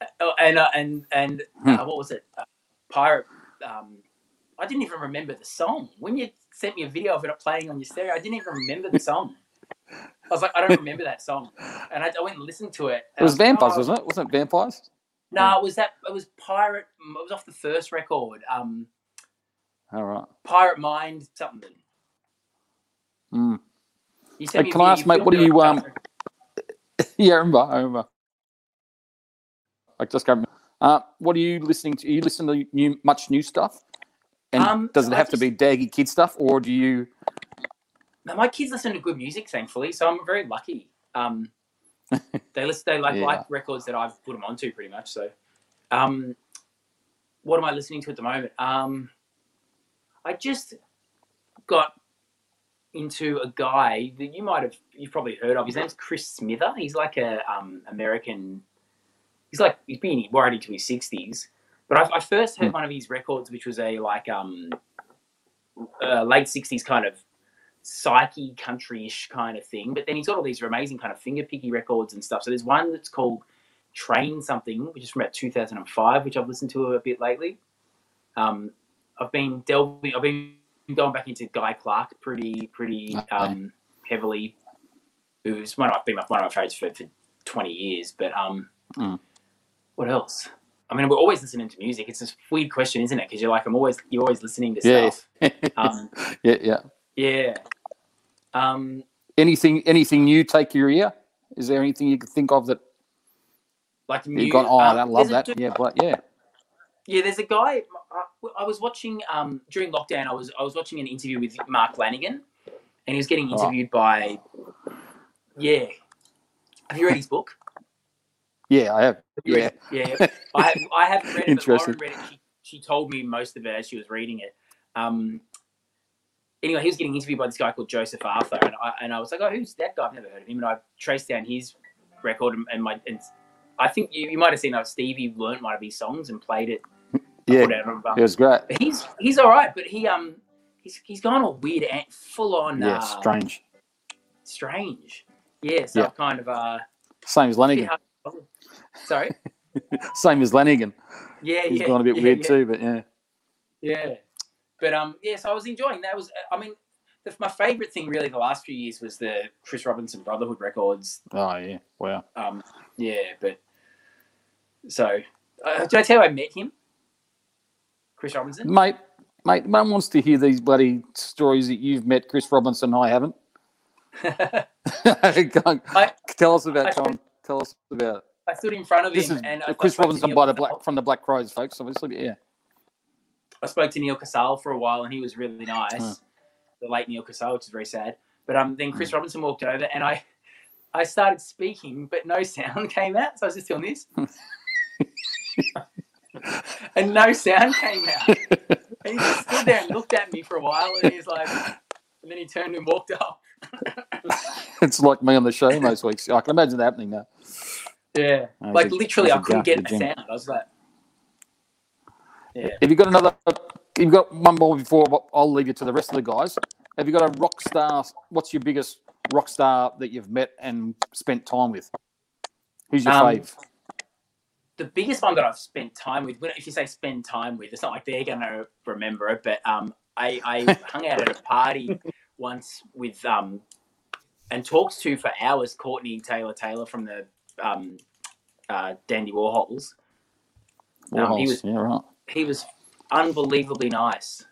uh, and uh, and and Hmm. uh, what was it? Uh, Pirate. Um, I didn't even remember the song. When you sent me a video of it playing on your stereo, I didn't even remember the song. I was like, I don't remember that song, and I, I went and listened to it. it was I vampires, oh, wasn't it? Wasn't it vampires? No, it was that. It was Pirate. It was off the first record. Um, All right. Pirate Mind something. Mm. You Hey, can I ask, mate, what do you, um, yeah, I remember. I remember. I just remember. Uh, what are you listening to? Are you listen to new, much new stuff? And Um, does it have to be daggy kid stuff, or do you? My kids listen to good music, thankfully, so I'm very lucky. Um, they listen, they like Yeah. like records that I've put them onto, pretty much. So, um, what am I listening to at the moment? Um, I just got into a guy that you might have you've probably heard of. His name's Chris Smither. He's like a um, American. He's like he's been right into his sixties. But I, I first heard Hmm. one of his records, which was a like um, uh, late sixties kind of psyche country-ish kind of thing. But then he's got all these amazing kind of finger picky records and stuff. So there's one that's called Train Something, which is from about 2005, which I've listened to a bit lately. Um, I've been delving. I've been going back into Guy Clark pretty pretty um, heavily. Who's one of my been my- one of my favorites for, for 20 years. But um, Mm. what else? I mean, we're always listening to music. It's a weird question, isn't it? Because you're like, I'm always you're always listening to Yeah. stuff. Um, yeah, yeah. yeah. Um, Anything, anything new take your ear? Is there anything you can think of that like you've gone? Oh, um, I love that. dude- Yeah, but yeah. Yeah, there's a guy. I, I was watching um, during lockdown. I was I was watching an interview with Mark Lanegan, and he was getting Oh. interviewed by. Yeah, have you read his book? Yeah, I have. Yeah. yeah. I have, I haven't read it, but Interesting. Lauren read it. She, she told me most of it as she was reading it. Um, anyway, he was getting interviewed by this guy called Joseph Arthur, and I, and I was like, oh, who's that guy? I've never heard of him. And I traced down his record, and, and my and I think you, you might have seen that Stevie learned one of his songs and played it. Yeah, it out of, it was great. he's he's all right, but he um he's he's gone all weird and full on Yeah, uh, strange. strange. Yeah, so Yeah. Kind of uh Same as Lanegan. sorry. Same as Lanegan. Yeah, He's yeah. gone a bit yeah, weird yeah. too, but yeah. Yeah, but um, yeah. So I was enjoying that. Was I mean, the, my favorite thing really the last few years was the Chris Robinson Brotherhood records. Oh yeah, wow. Um, yeah, but so uh, did I tell you I met him, Chris Robinson? Mate, mate, no one wants to hear these bloody stories that you've met Chris Robinson. I haven't. I- tell us about I- Tom. Tell us about it. I stood in front of This him is and Chris Robinson by the black from the Black Crowes, folks. Obviously, yeah. I spoke to Neal Casal for a while and he was really nice. The late Neal Casal, which is very sad. But um, then. Chris Robinson walked over and I, I started speaking, but no sound came out. So I was just doing this, and no sound came out. He just stood there and looked at me for a while, and he's like, and then he turned and walked off. it's like me on the show most weeks. I can imagine that happening now. Yeah, like literally, I couldn't get a sound. I was like, yeah. Have you got another? You've got one more before I'll leave you to the rest of the guys. Have you got a rock star? What's your biggest rock star that you've met and spent time with? Who's your Um, fave? The biggest one that I've spent time with, if you say spend time with, it's not like they're going to remember it, but um, I, I hung out at a party once with um, and talked to for hours Courtney Taylor Taylor from the um, uh, Dandy Warhols. um, he was- yeah, right. He was unbelievably nice.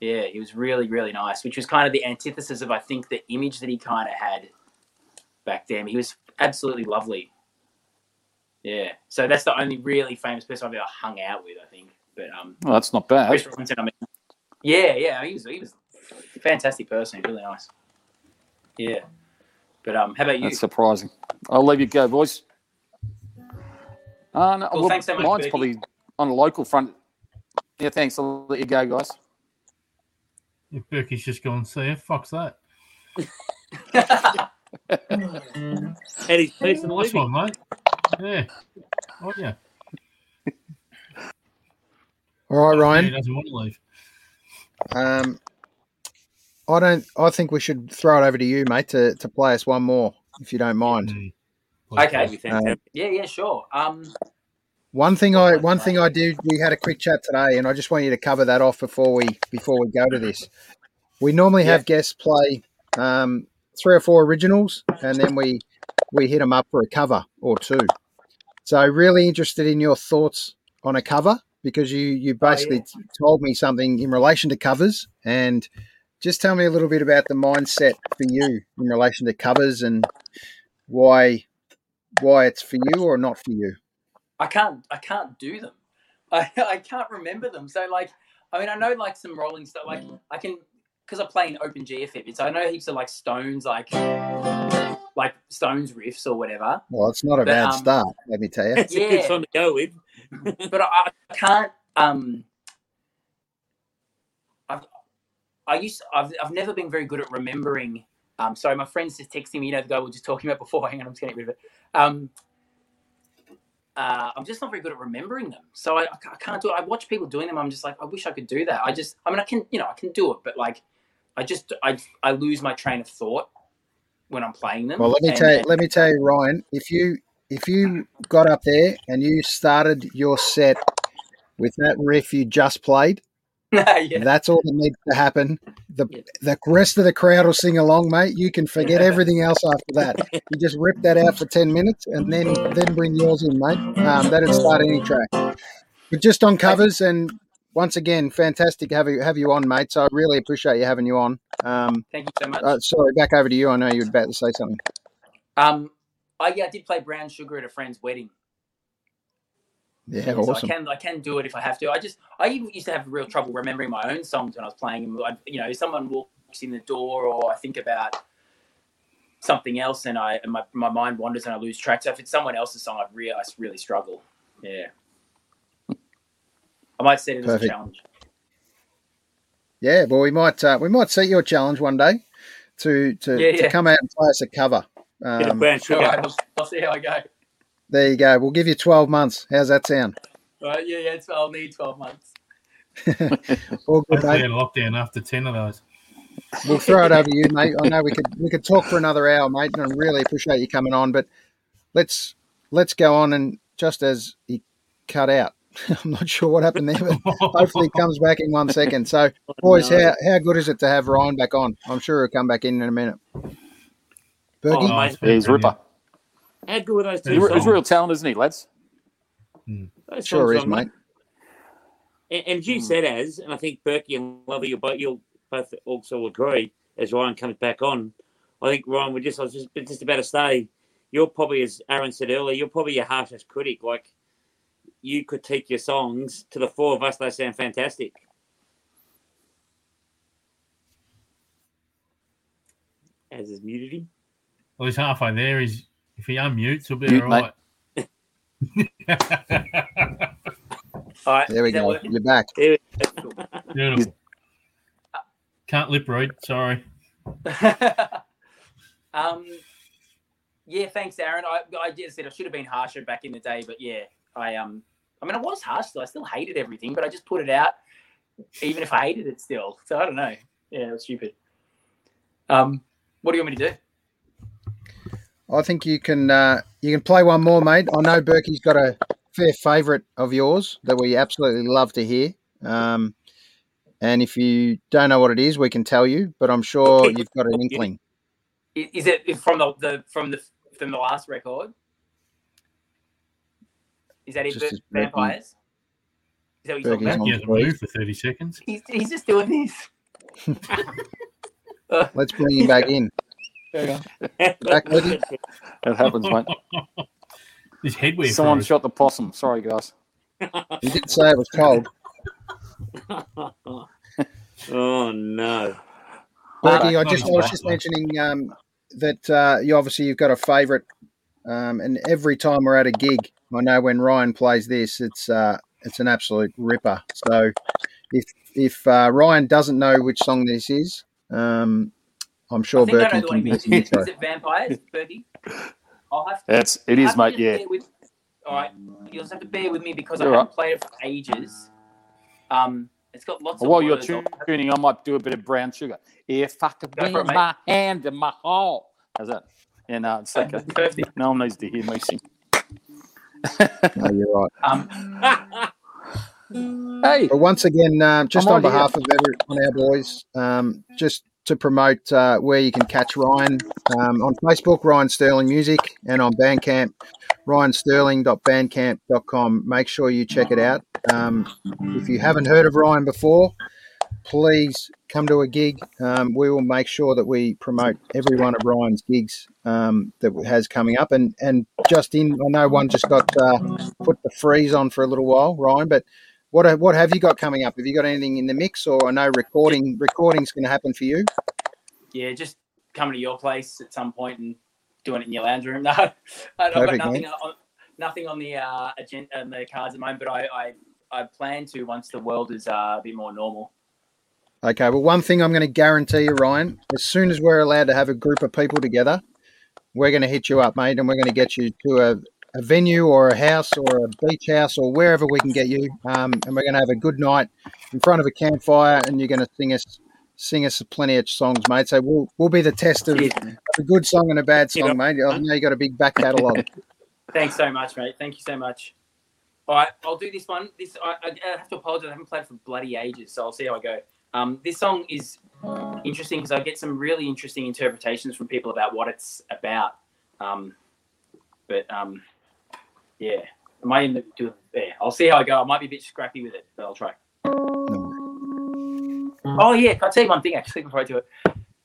Yeah, he was really, really nice, which was kind of the antithesis of, I think, the image that he kind of had back then. He was absolutely lovely. Yeah, so that's the only really famous person I've ever hung out with, I think. But um, Well, that's not bad. Chris Robinson, I mean, yeah, yeah, he was he was a fantastic person, really nice. Yeah, but um, how about you? That's surprising. I'll leave you go, boys. Uh, no, Well, well, thanks so much, mine's Bertie. probably on a local front. Yeah, thanks. I'll let you go, guys. If Berkey's just gone, see ya, fuck's that. And his piece and Nice one, mate. Yeah. Oh, yeah. All right, He Ryan. doesn't want to leave. Um, I don't. I think we should throw it over to you, mate, to, to play us one more, if you don't mind. Mm. Okay. Please, Be fantastic. yeah, yeah, sure. Um, One thing I one thing I did. We had a quick chat today, and I just want you to cover that off before we before we go to this. We normally have guests play um, three or four originals, and then we we hit them up for a cover or two. So really interested in your thoughts on a cover because you you oh, basically t- told me something in relation to covers, and just tell me a little bit about the mindset for you in relation to covers and why why it's for you or not for you. I can't I can't do them. I, I can't remember them. So like I mean I know like some rolling stuff like I can because I play in open GFF, so I know heaps of like stones like like stones riffs or whatever. Well, it's not a But, bad um, start, let me tell you. It's a good song to go with. But I, I can't um I've I used I've I've never been very good at remembering um sorry my friend's just texting me, you know the guy we were just talking about before. Hang on, I'm just getting rid of it. Um uh, I'm just not very good at remembering them, so I, I I can't do it. I watch people doing them. I'm just like, I wish I could do that. I just, I mean, I can, you know, I can do it, but like, I just, I, I lose my train of thought when I'm playing them. Well, let me And- tell you, let me tell you, Ryan. If you if you got up there and you started your set with that riff you just played, yeah, that's all that needs to happen. The Yeah. the rest of the crowd will sing along, mate. You can forget everything else after that. You just rip that out for ten minutes and then then bring yours in, mate. Um, that'd start any track. But just on covers and. Once again, fantastic to have you have you on, mate. So I really appreciate you having you on. Um, thank you so much. uh, sorry, back over to you. I know you were about to say something. um, I yeah, I did play Brown Sugar at a friend's wedding. Yeah, so awesome. I can I can do it if I have to. I just I even used to have real trouble remembering my own songs when I was playing them. I, you know, if someone walks in the door or I think about something else and I and my, my mind wanders and I lose track. So if it's someone else's song, I really I really struggle. Yeah, I might set it as a challenge. Yeah, well, we might uh, we might set your challenge one day to to, Yeah, to come out and play us a cover. Bit of Um, brown sugar. right, I'll, I'll see how I go. there you go. We'll give you 12 months. How's that sound? Right. yeah, yeah. It's, I'll need twelve months. All good, Hopefully, mate. a lockdown after ten of those. We'll throw it over you, mate. I know we could we could talk for another hour, mate, and I really appreciate you coming on. But let's let's go on and just as he cut out, I'm not sure what happened there, but hopefully he comes back in one second. So, oh, boys, No. how how good is it to have Ryan back on? I'm sure he'll come back in in a minute. Bergie, Oh, mate. it's He's Ripper. How good were those two He's He's, he's real talent, isn't he, lads? Those hmm. sure is, are- mate. And, and you hmm. said as, and I think Berkey and Lovey, you'll both, you'll both also agree as Ryan comes back on. I think Ryan, we just I was just, just about to say, you're probably as Aaron said earlier, you're probably your harshest critic. Like you could take your songs to the four of us, they sound fantastic. As is muted him. Well, he's halfway there. He's if he unmutes, he'll be Mute, all right. All right, there we go. working? You're back. Beautiful. Can't lip read. Sorry. um, yeah, thanks, Aaron. I, I just said I should have been harsher back in the day, but yeah, I um, I mean, I was harsh still. I still hated everything, but I just put it out, even if I hated it still. So I don't know. Yeah, it was stupid. Um, what do you want me to do? I think you can uh, you can play one more, mate. I know Berkey's got a fair favourite of yours that we absolutely love to hear. Um, and if you don't know what it is, we can tell you. But I'm sure you've got an inkling. Is it from the, the from the from the last record? Is that it? Just as Vampires? Is that what you're talking Berkey's about? on He hasn't three. moved for thirty seconds. He's, he's just doing this. Let's bring him back in. Back with you. That happens, mate. His headwear. Someone froze. shot the possum. Sorry, guys. You didn't say it was cold. oh no. Berkey, I not just I was just mentioning um, that uh, you obviously you've got a favourite, um, and every time we're at a gig, I know when Ryan plays this, it's uh, it's an absolute ripper. So if if uh, Ryan doesn't know which song this is, um, I'm sure I think I know Berkey the one can he give means. Is intro. it Vampires, Berkey? I'll have to. That's it I'll is, have to mate. Yeah. With, all right, you'll just have to bear with me because I You're haven't right. played it for ages. Um, it's got lots of. While you're words on tuning, I might do a bit of brown sugar. Yeah, fuck Go for it, with mate. my hand in my hole. How's that? Yeah, no, it's like a, Perfect. no one needs to hear me sing. No, you're right. Um, Hey, But once again, um, just I'm on right here. behalf of every, on our boys, um, just to promote uh, where you can catch Ryan um, on Facebook, Ryan Sterling Music, and on Bandcamp, ryansterling.bandcamp.com. Make sure you check it out. Um, if you haven't heard of Ryan before, please come to a gig. Um, we will make sure that we promote every one of Ryan's gigs um, that has coming up. And and just in, I know one just got uh, put the freeze on for a little while, Ryan, but what have, what have you got coming up? Have you got anything in the mix, or I know recording recording's going to happen for you? yeah, just coming to your place at some point and doing it in your lounge room. No, I've got nothing on, nothing on the uh, agenda, on the cards at the moment. But I, I, I plan to once the world is uh, a bit more normal. Okay, well, one thing I'm going to guarantee you, Ryan, as soon as we're allowed to have a group of people together, we're going to hit you up, mate, and we're going to get you to a, a venue or a house or a beach house or wherever we can get you, um, and we're going to have a good night in front of a campfire, and you're going to sing us sing us plenty of songs, mate. So we'll we'll be the test of a good song and a bad song, mate. I know you got a big back catalogue. Thanks so much, mate. Thank you so much. All right, I'll do this one. This I, I I have to apologize. I haven't played for bloody ages, so I'll see how I go. Um, this song is interesting because I get some really interesting interpretations from people about what it's about. Um, but um, yeah, am I in the do? Yeah, I'll see how I go. I might be a bit scrappy with it, but I'll try. Oh yeah, can I tell you one thing actually before I do it?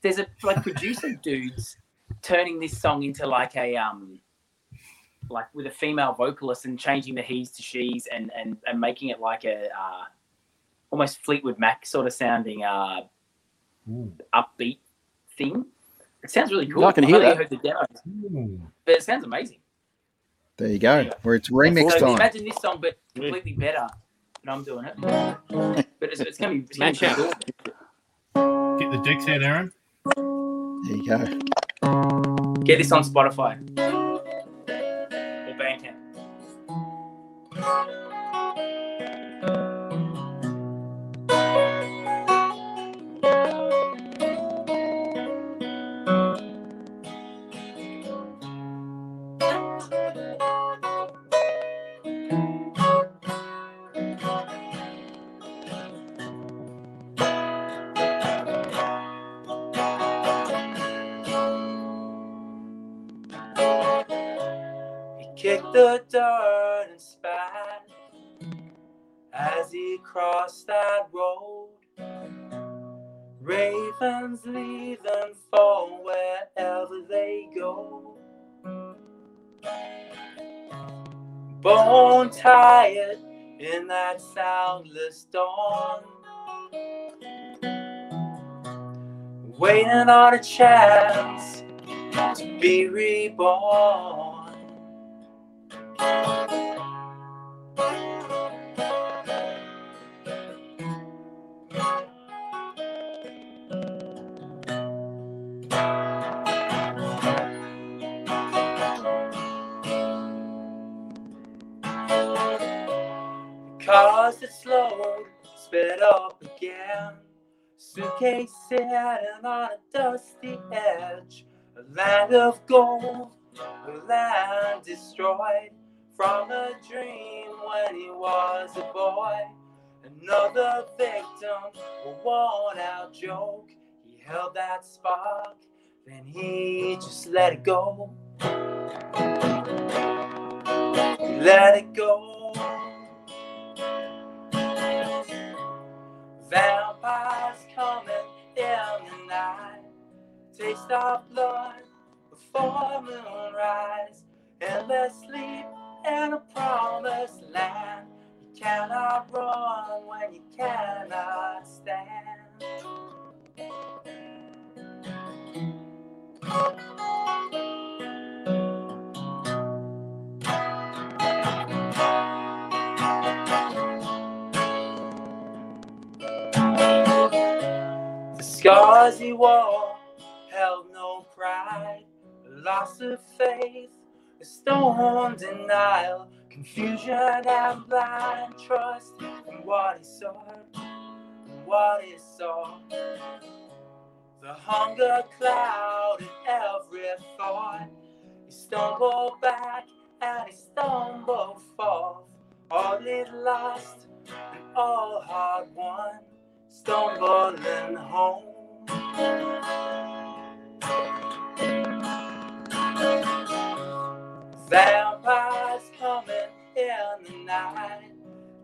There's a like producer dudes turning this song into like a um like with a female vocalist and changing the he's to she's and and, and making it like a uh, almost Fleetwood Mac sort of sounding uh, Ooh. upbeat thing. It sounds really cool. I can I've hear only that. heard the demos, Ooh. but it sounds amazing. There you go. Where it's remix so time. imagine this song, but completely better. And I'm doing it, but it's, it's gonna be it's gonna be cool. Get the decks out, Aaron. There you go. Get this on Spotify tired in that soundless dawn. Waiting on a chance to be reborn. Suitcase sitting on a dusty edge. A land of gold, a land destroyed from a dream when he was a boy. Another victim, a worn out joke. He held that spark, then he just let it go. Let it go. Coming in the night. Taste of blood before moonrise. Endless sleep in a promised land. You cannot run when you cannot stand. The scars he wore held no pride, loss of faith, a stone denial, confusion and blind trust in what he saw, what he saw. The hunger cloud in every thought. He stumbled back and he stumbled forth. All it lost and all hard won, stumbling home. Vampires coming in the night,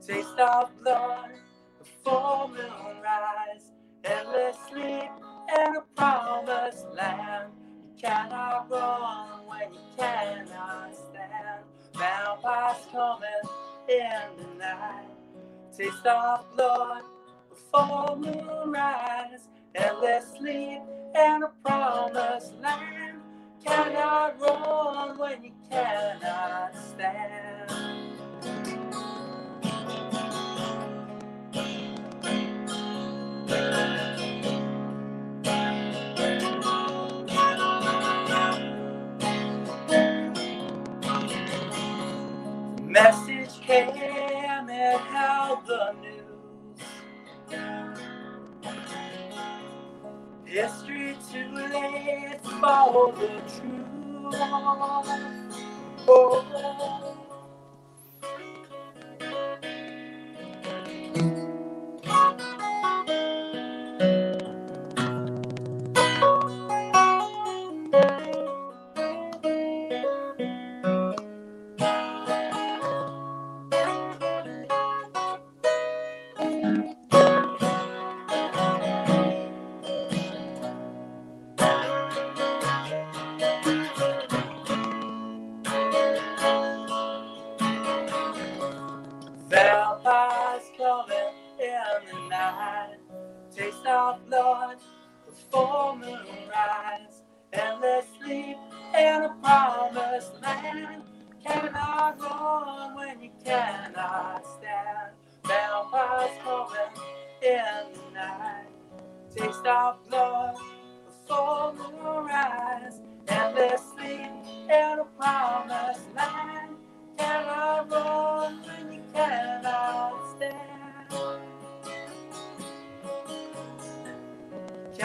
taste of blood before moonrise, endless sleep in a promised land. You cannot run when you cannot stand. Vampires coming in the night, taste of blood before moonrise, endless sleep in a promised land. Cannot run when you cannot stand. For the truth. Oh.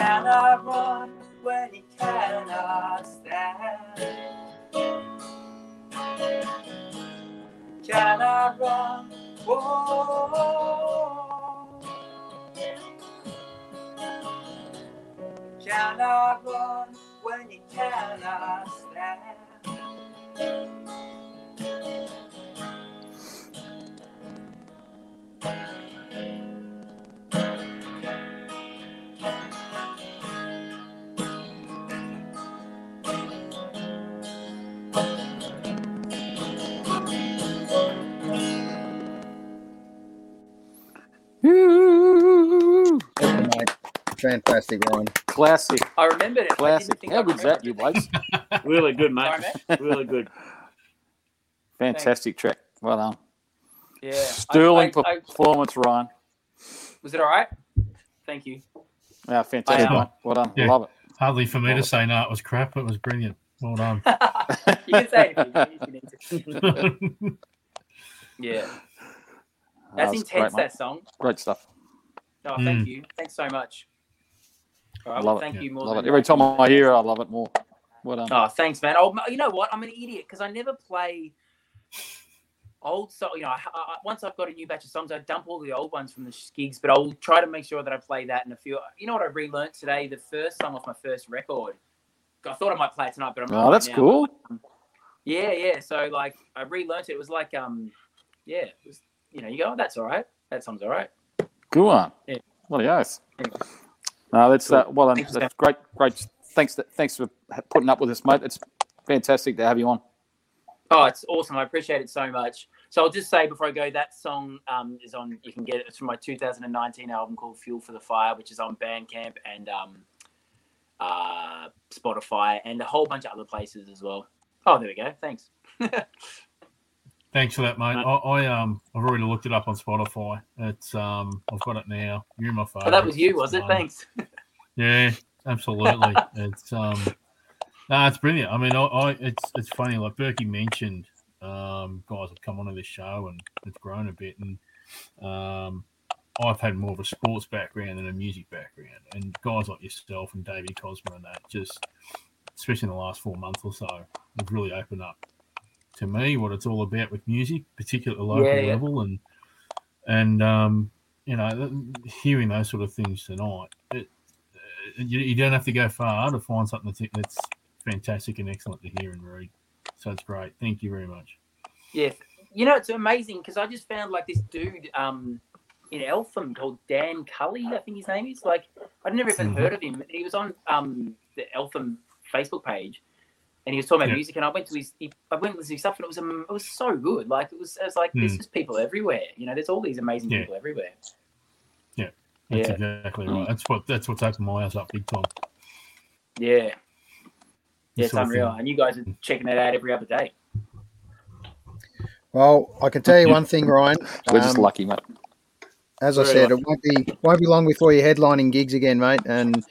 Cannot run when you cannot stand. Cannot run. Whoa. Cannot run when you cannot stand. Fantastic, Ryan. Classic, I remembered it. I classic. How I good's that, you blokes? Really good, Sorry, mate. Really good. Fantastic track. Well done. Yeah. Sterling I, I, I, performance, Ryan. was it all right? Thank you. Yeah, fantastic. I. Well done. Yeah. Love it. Hardly for me to say no, it was crap. It was brilliant. Well done. you can say anything if you need to. Yeah. That's That's intense, great, that song. Great stuff. Oh, thank Mm. you. Thanks so much. All right, Love it. thank Yeah, you more Love it. Every time I hear it, I love it more. Well done. Oh, thanks, man. Oh, you know what? I'm an idiot because I never play old song. You know, I, I, once I've got a new batch of songs, I dump all the old ones from the gigs, but I'll try to make sure that I play that in a few. You know what I relearned today? The first song off my first record. I thought I might play it tonight, but I'm not. Oh, that's now. cool. Yeah, yeah. So like, I relearned it. It was like, um, yeah, it was. You know, you go, oh, that's all right. That song's all right. Good one. Yeah. What a oath. Anyway. No, that's uh, well. Thanks, That's great. Great. Thanks. Thanks for putting up with us, mate. It's fantastic to have you on. Oh, it's awesome. I appreciate it so much. So I'll just say before I go, that song um, is on. You can get it. It's from my 2019 album called "Fuel for the Fire," which is on Bandcamp and um, uh, Spotify and a whole bunch of other places as well. Oh, there we go. Thanks. Thanks for that, mate. I, I um I've already looked it up on Spotify. It's um I've got it now. You're my phone. Oh, that was you, was it? Thanks. Yeah, absolutely. it's um no, it's brilliant. I mean, I, I it's it's funny. Like Berkey mentioned, um, guys have come onto this show and it's grown a bit, and um, I've had more of a sports background than a music background, and guys like yourself and Davey Cosmo and that just, especially in the last four months or so, have really opened up to me what it's all about with music, particularly at the local Yeah, level, and and um, you know, hearing those sort of things tonight, it, uh, you, you don't have to go far to find something that's, that's fantastic and excellent to hear and read. So it's great. Thank you very much. Yeah, you know it's amazing because I just found like this dude um, in Eltham called Dan Cully, I think his name is. Like I'd never even Mhm. heard of him. He was on um, the Eltham Facebook page, and he was talking about Yeah. music. And I went to his, he, I went to his stuff, and it was um, it was so good. Like it was, it was like there's Mm. just people everywhere. You know, there's all these amazing Yeah. people everywhere. Yeah, that's Yeah. exactly right. That's what that's what's opened my eyes up big time. Yeah, yeah, This it's sort unreal. And you guys are checking that out every other day. Well, I can tell you one thing, Ryan. We're just Um, lucky, mate. as I Very said, it won't be won't be long before you're headlining gigs again, mate. And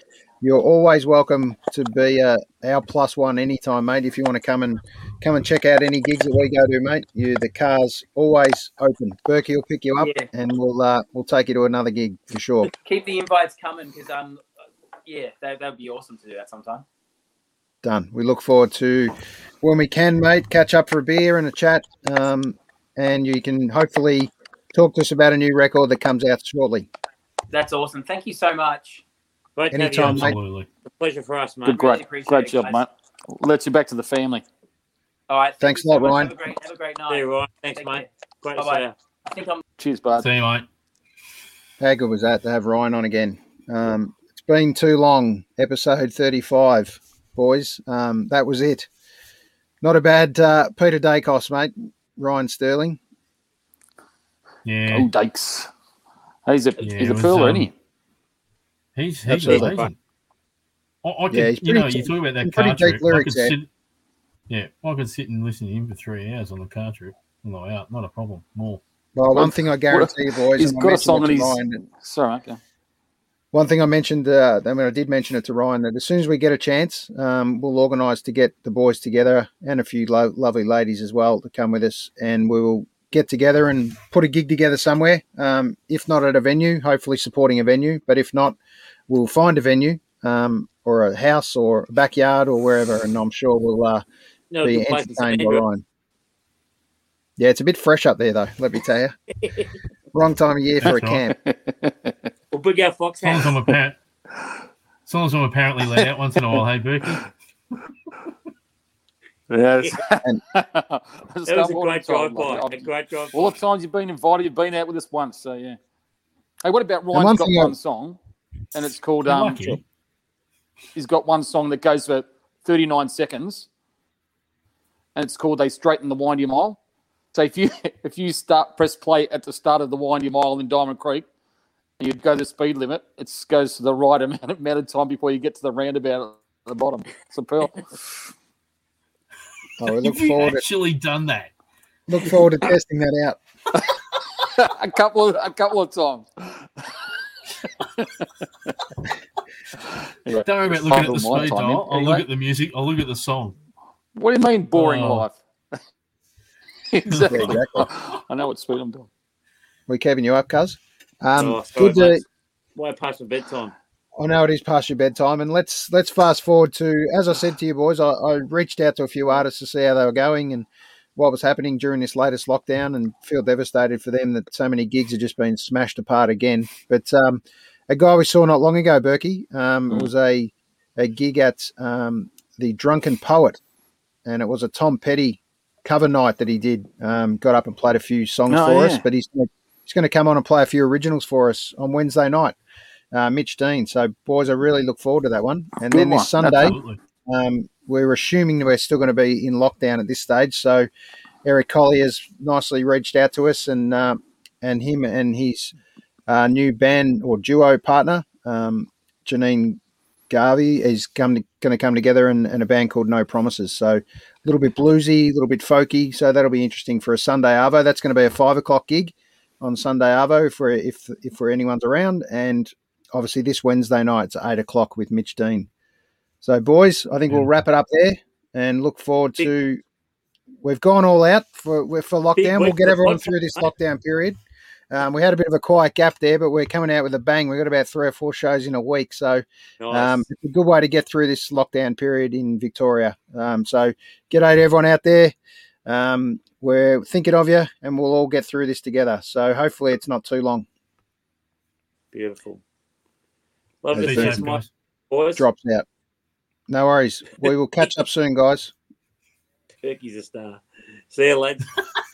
you're always welcome to be uh, our plus one anytime, mate. If you want to come and come and check out any gigs that we go to, mate, you the car's always open. Berkey will pick you up, Yeah. and we'll uh, we'll take you to another gig for sure. Keep the invites coming because um, yeah, that that'd be awesome to do that sometime. Done. We look forward to when we can, mate. Catch up for a beer and a chat, um, and you can hopefully talk to us about a new record that comes out shortly. That's awesome. Thank you so much. Great to have you Anytime, mate. Absolutely. A pleasure for us, mate. Good, great, appreciate great job, guys. mate. Let's you back to the family. All right. thank Thanks you a lot. Ryan. Have a great, have a great See night. you, Ryan. Thanks, Take mate. care. Great Bye-bye. I think I'm. Cheers, bud. See you, mate. How good was that to have Ryan on again? Um, it's been too long. Episode 35, boys. Um, that was it. Not a bad uh, Peter Daicos, mate. Ryan Sterling. Yeah. Oh, Dakes. He's a Yeah, he's a was, pearler, um, isn't he? He's he's Absolutely. amazing. I, I could, Yeah, he's you know, pretty you talk about that car deep trip. I could there. sit, yeah, I could sit and listen to him for three hours on the car trip on the way out. Not a problem. More. Well, one thing I guarantee you, boys, He's and I got a song it and to he's Ryan, sorry, mate. go. one thing I mentioned, uh, I mean, I did mention it to Ryan that as soon as we get a chance, um, we'll organise to get the boys together and a few lo- lovely ladies as well to come with us, and we will get together and put a gig together somewhere. Um, if not at a venue, hopefully supporting a venue, but if not, we'll find a venue um, or a house or a backyard or wherever, and I'm sure we'll uh, No, be good place in St. entertained by Ryan. Yeah, it's a bit fresh up there, though. Let me tell you. Wrong time of year for a That's right. camp. We'll bring our fox As long as I'm hats. apparent, as long as I'm apparently let out once in a while, hey Berkey. Yeah. That was a great drive by. A great drive All by. the times you've been invited, you've been out with us once. So yeah. Hey, what about one Ryan's got thing I- one song, and it's called um. lucky. He's got one song that goes for 39 seconds, and it's called "They Straighten the Windy Mile." So if you if you start press play at the start of the Windy Mile in Diamond Creek, and you go the speed limit, it goes to the right amount, amount of time before you get to the roundabout at the bottom. It's a pearl. Oh, we look Have you forward to actually done that? look forward to testing that out. a couple of a couple of times. Don't worry about looking at the speed time in. dial. I'll Anyway. look at the music. I'll look at the song. What do you mean boring Oh. life? exactly. Exactly. I know what speed I'm doing. We're keeping you up, cuz. Um, Oh, sorry, good to, mate. Way past my bedtime. I know it is past your bedtime, and let's let's fast forward to as I said to you boys. I, I reached out to a few artists to see how they were going and what was happening during this latest lockdown, and feel devastated for them that so many gigs have just been smashed apart again. But um, a guy we saw not long ago, Berkey, um, Mm. was a a gig at um, the Drunken Poet, and it was a Tom Petty cover night that he did. Um, got up and played a few songs Oh, for yeah. us, but he's he's going to come on and play a few originals for us on Wednesday night uh, Mitch Dean. So, boys, I really look forward to that one. And Good then one. this Sunday, um, we're assuming that we're still going to be in lockdown at this stage. So, Eric Collier's nicely reached out to us, and uh, and him and his uh, new band or duo partner, um, Janine Garvey, is come going to come together in, in a band called No Promises. So, a little bit bluesy, a little bit folky. So that'll be interesting for a Sunday arvo. That's going to be a five o'clock gig on Sunday arvo if we're if if we're anyone's around, and obviously this Wednesday night it's eight o'clock with Mitch Dean. So, boys, I think we'll wrap it up there and look forward to. We've gone all out for for lockdown. We'll get everyone through this lockdown period. Um, we had a bit of a quiet gap there, but we're coming out with a bang. We've got about three or four shows in a week, so Nice. um, it's a good way to get through this lockdown period in Victoria. Um, so, g'day to everyone out there. Um, we're thinking of you, and we'll all get through this together. So, hopefully, it's not too long. Beautiful. Love That's to it. see my boys. Drops out. No worries. We will catch up soon, guys. Turkey's a star. See you, lads.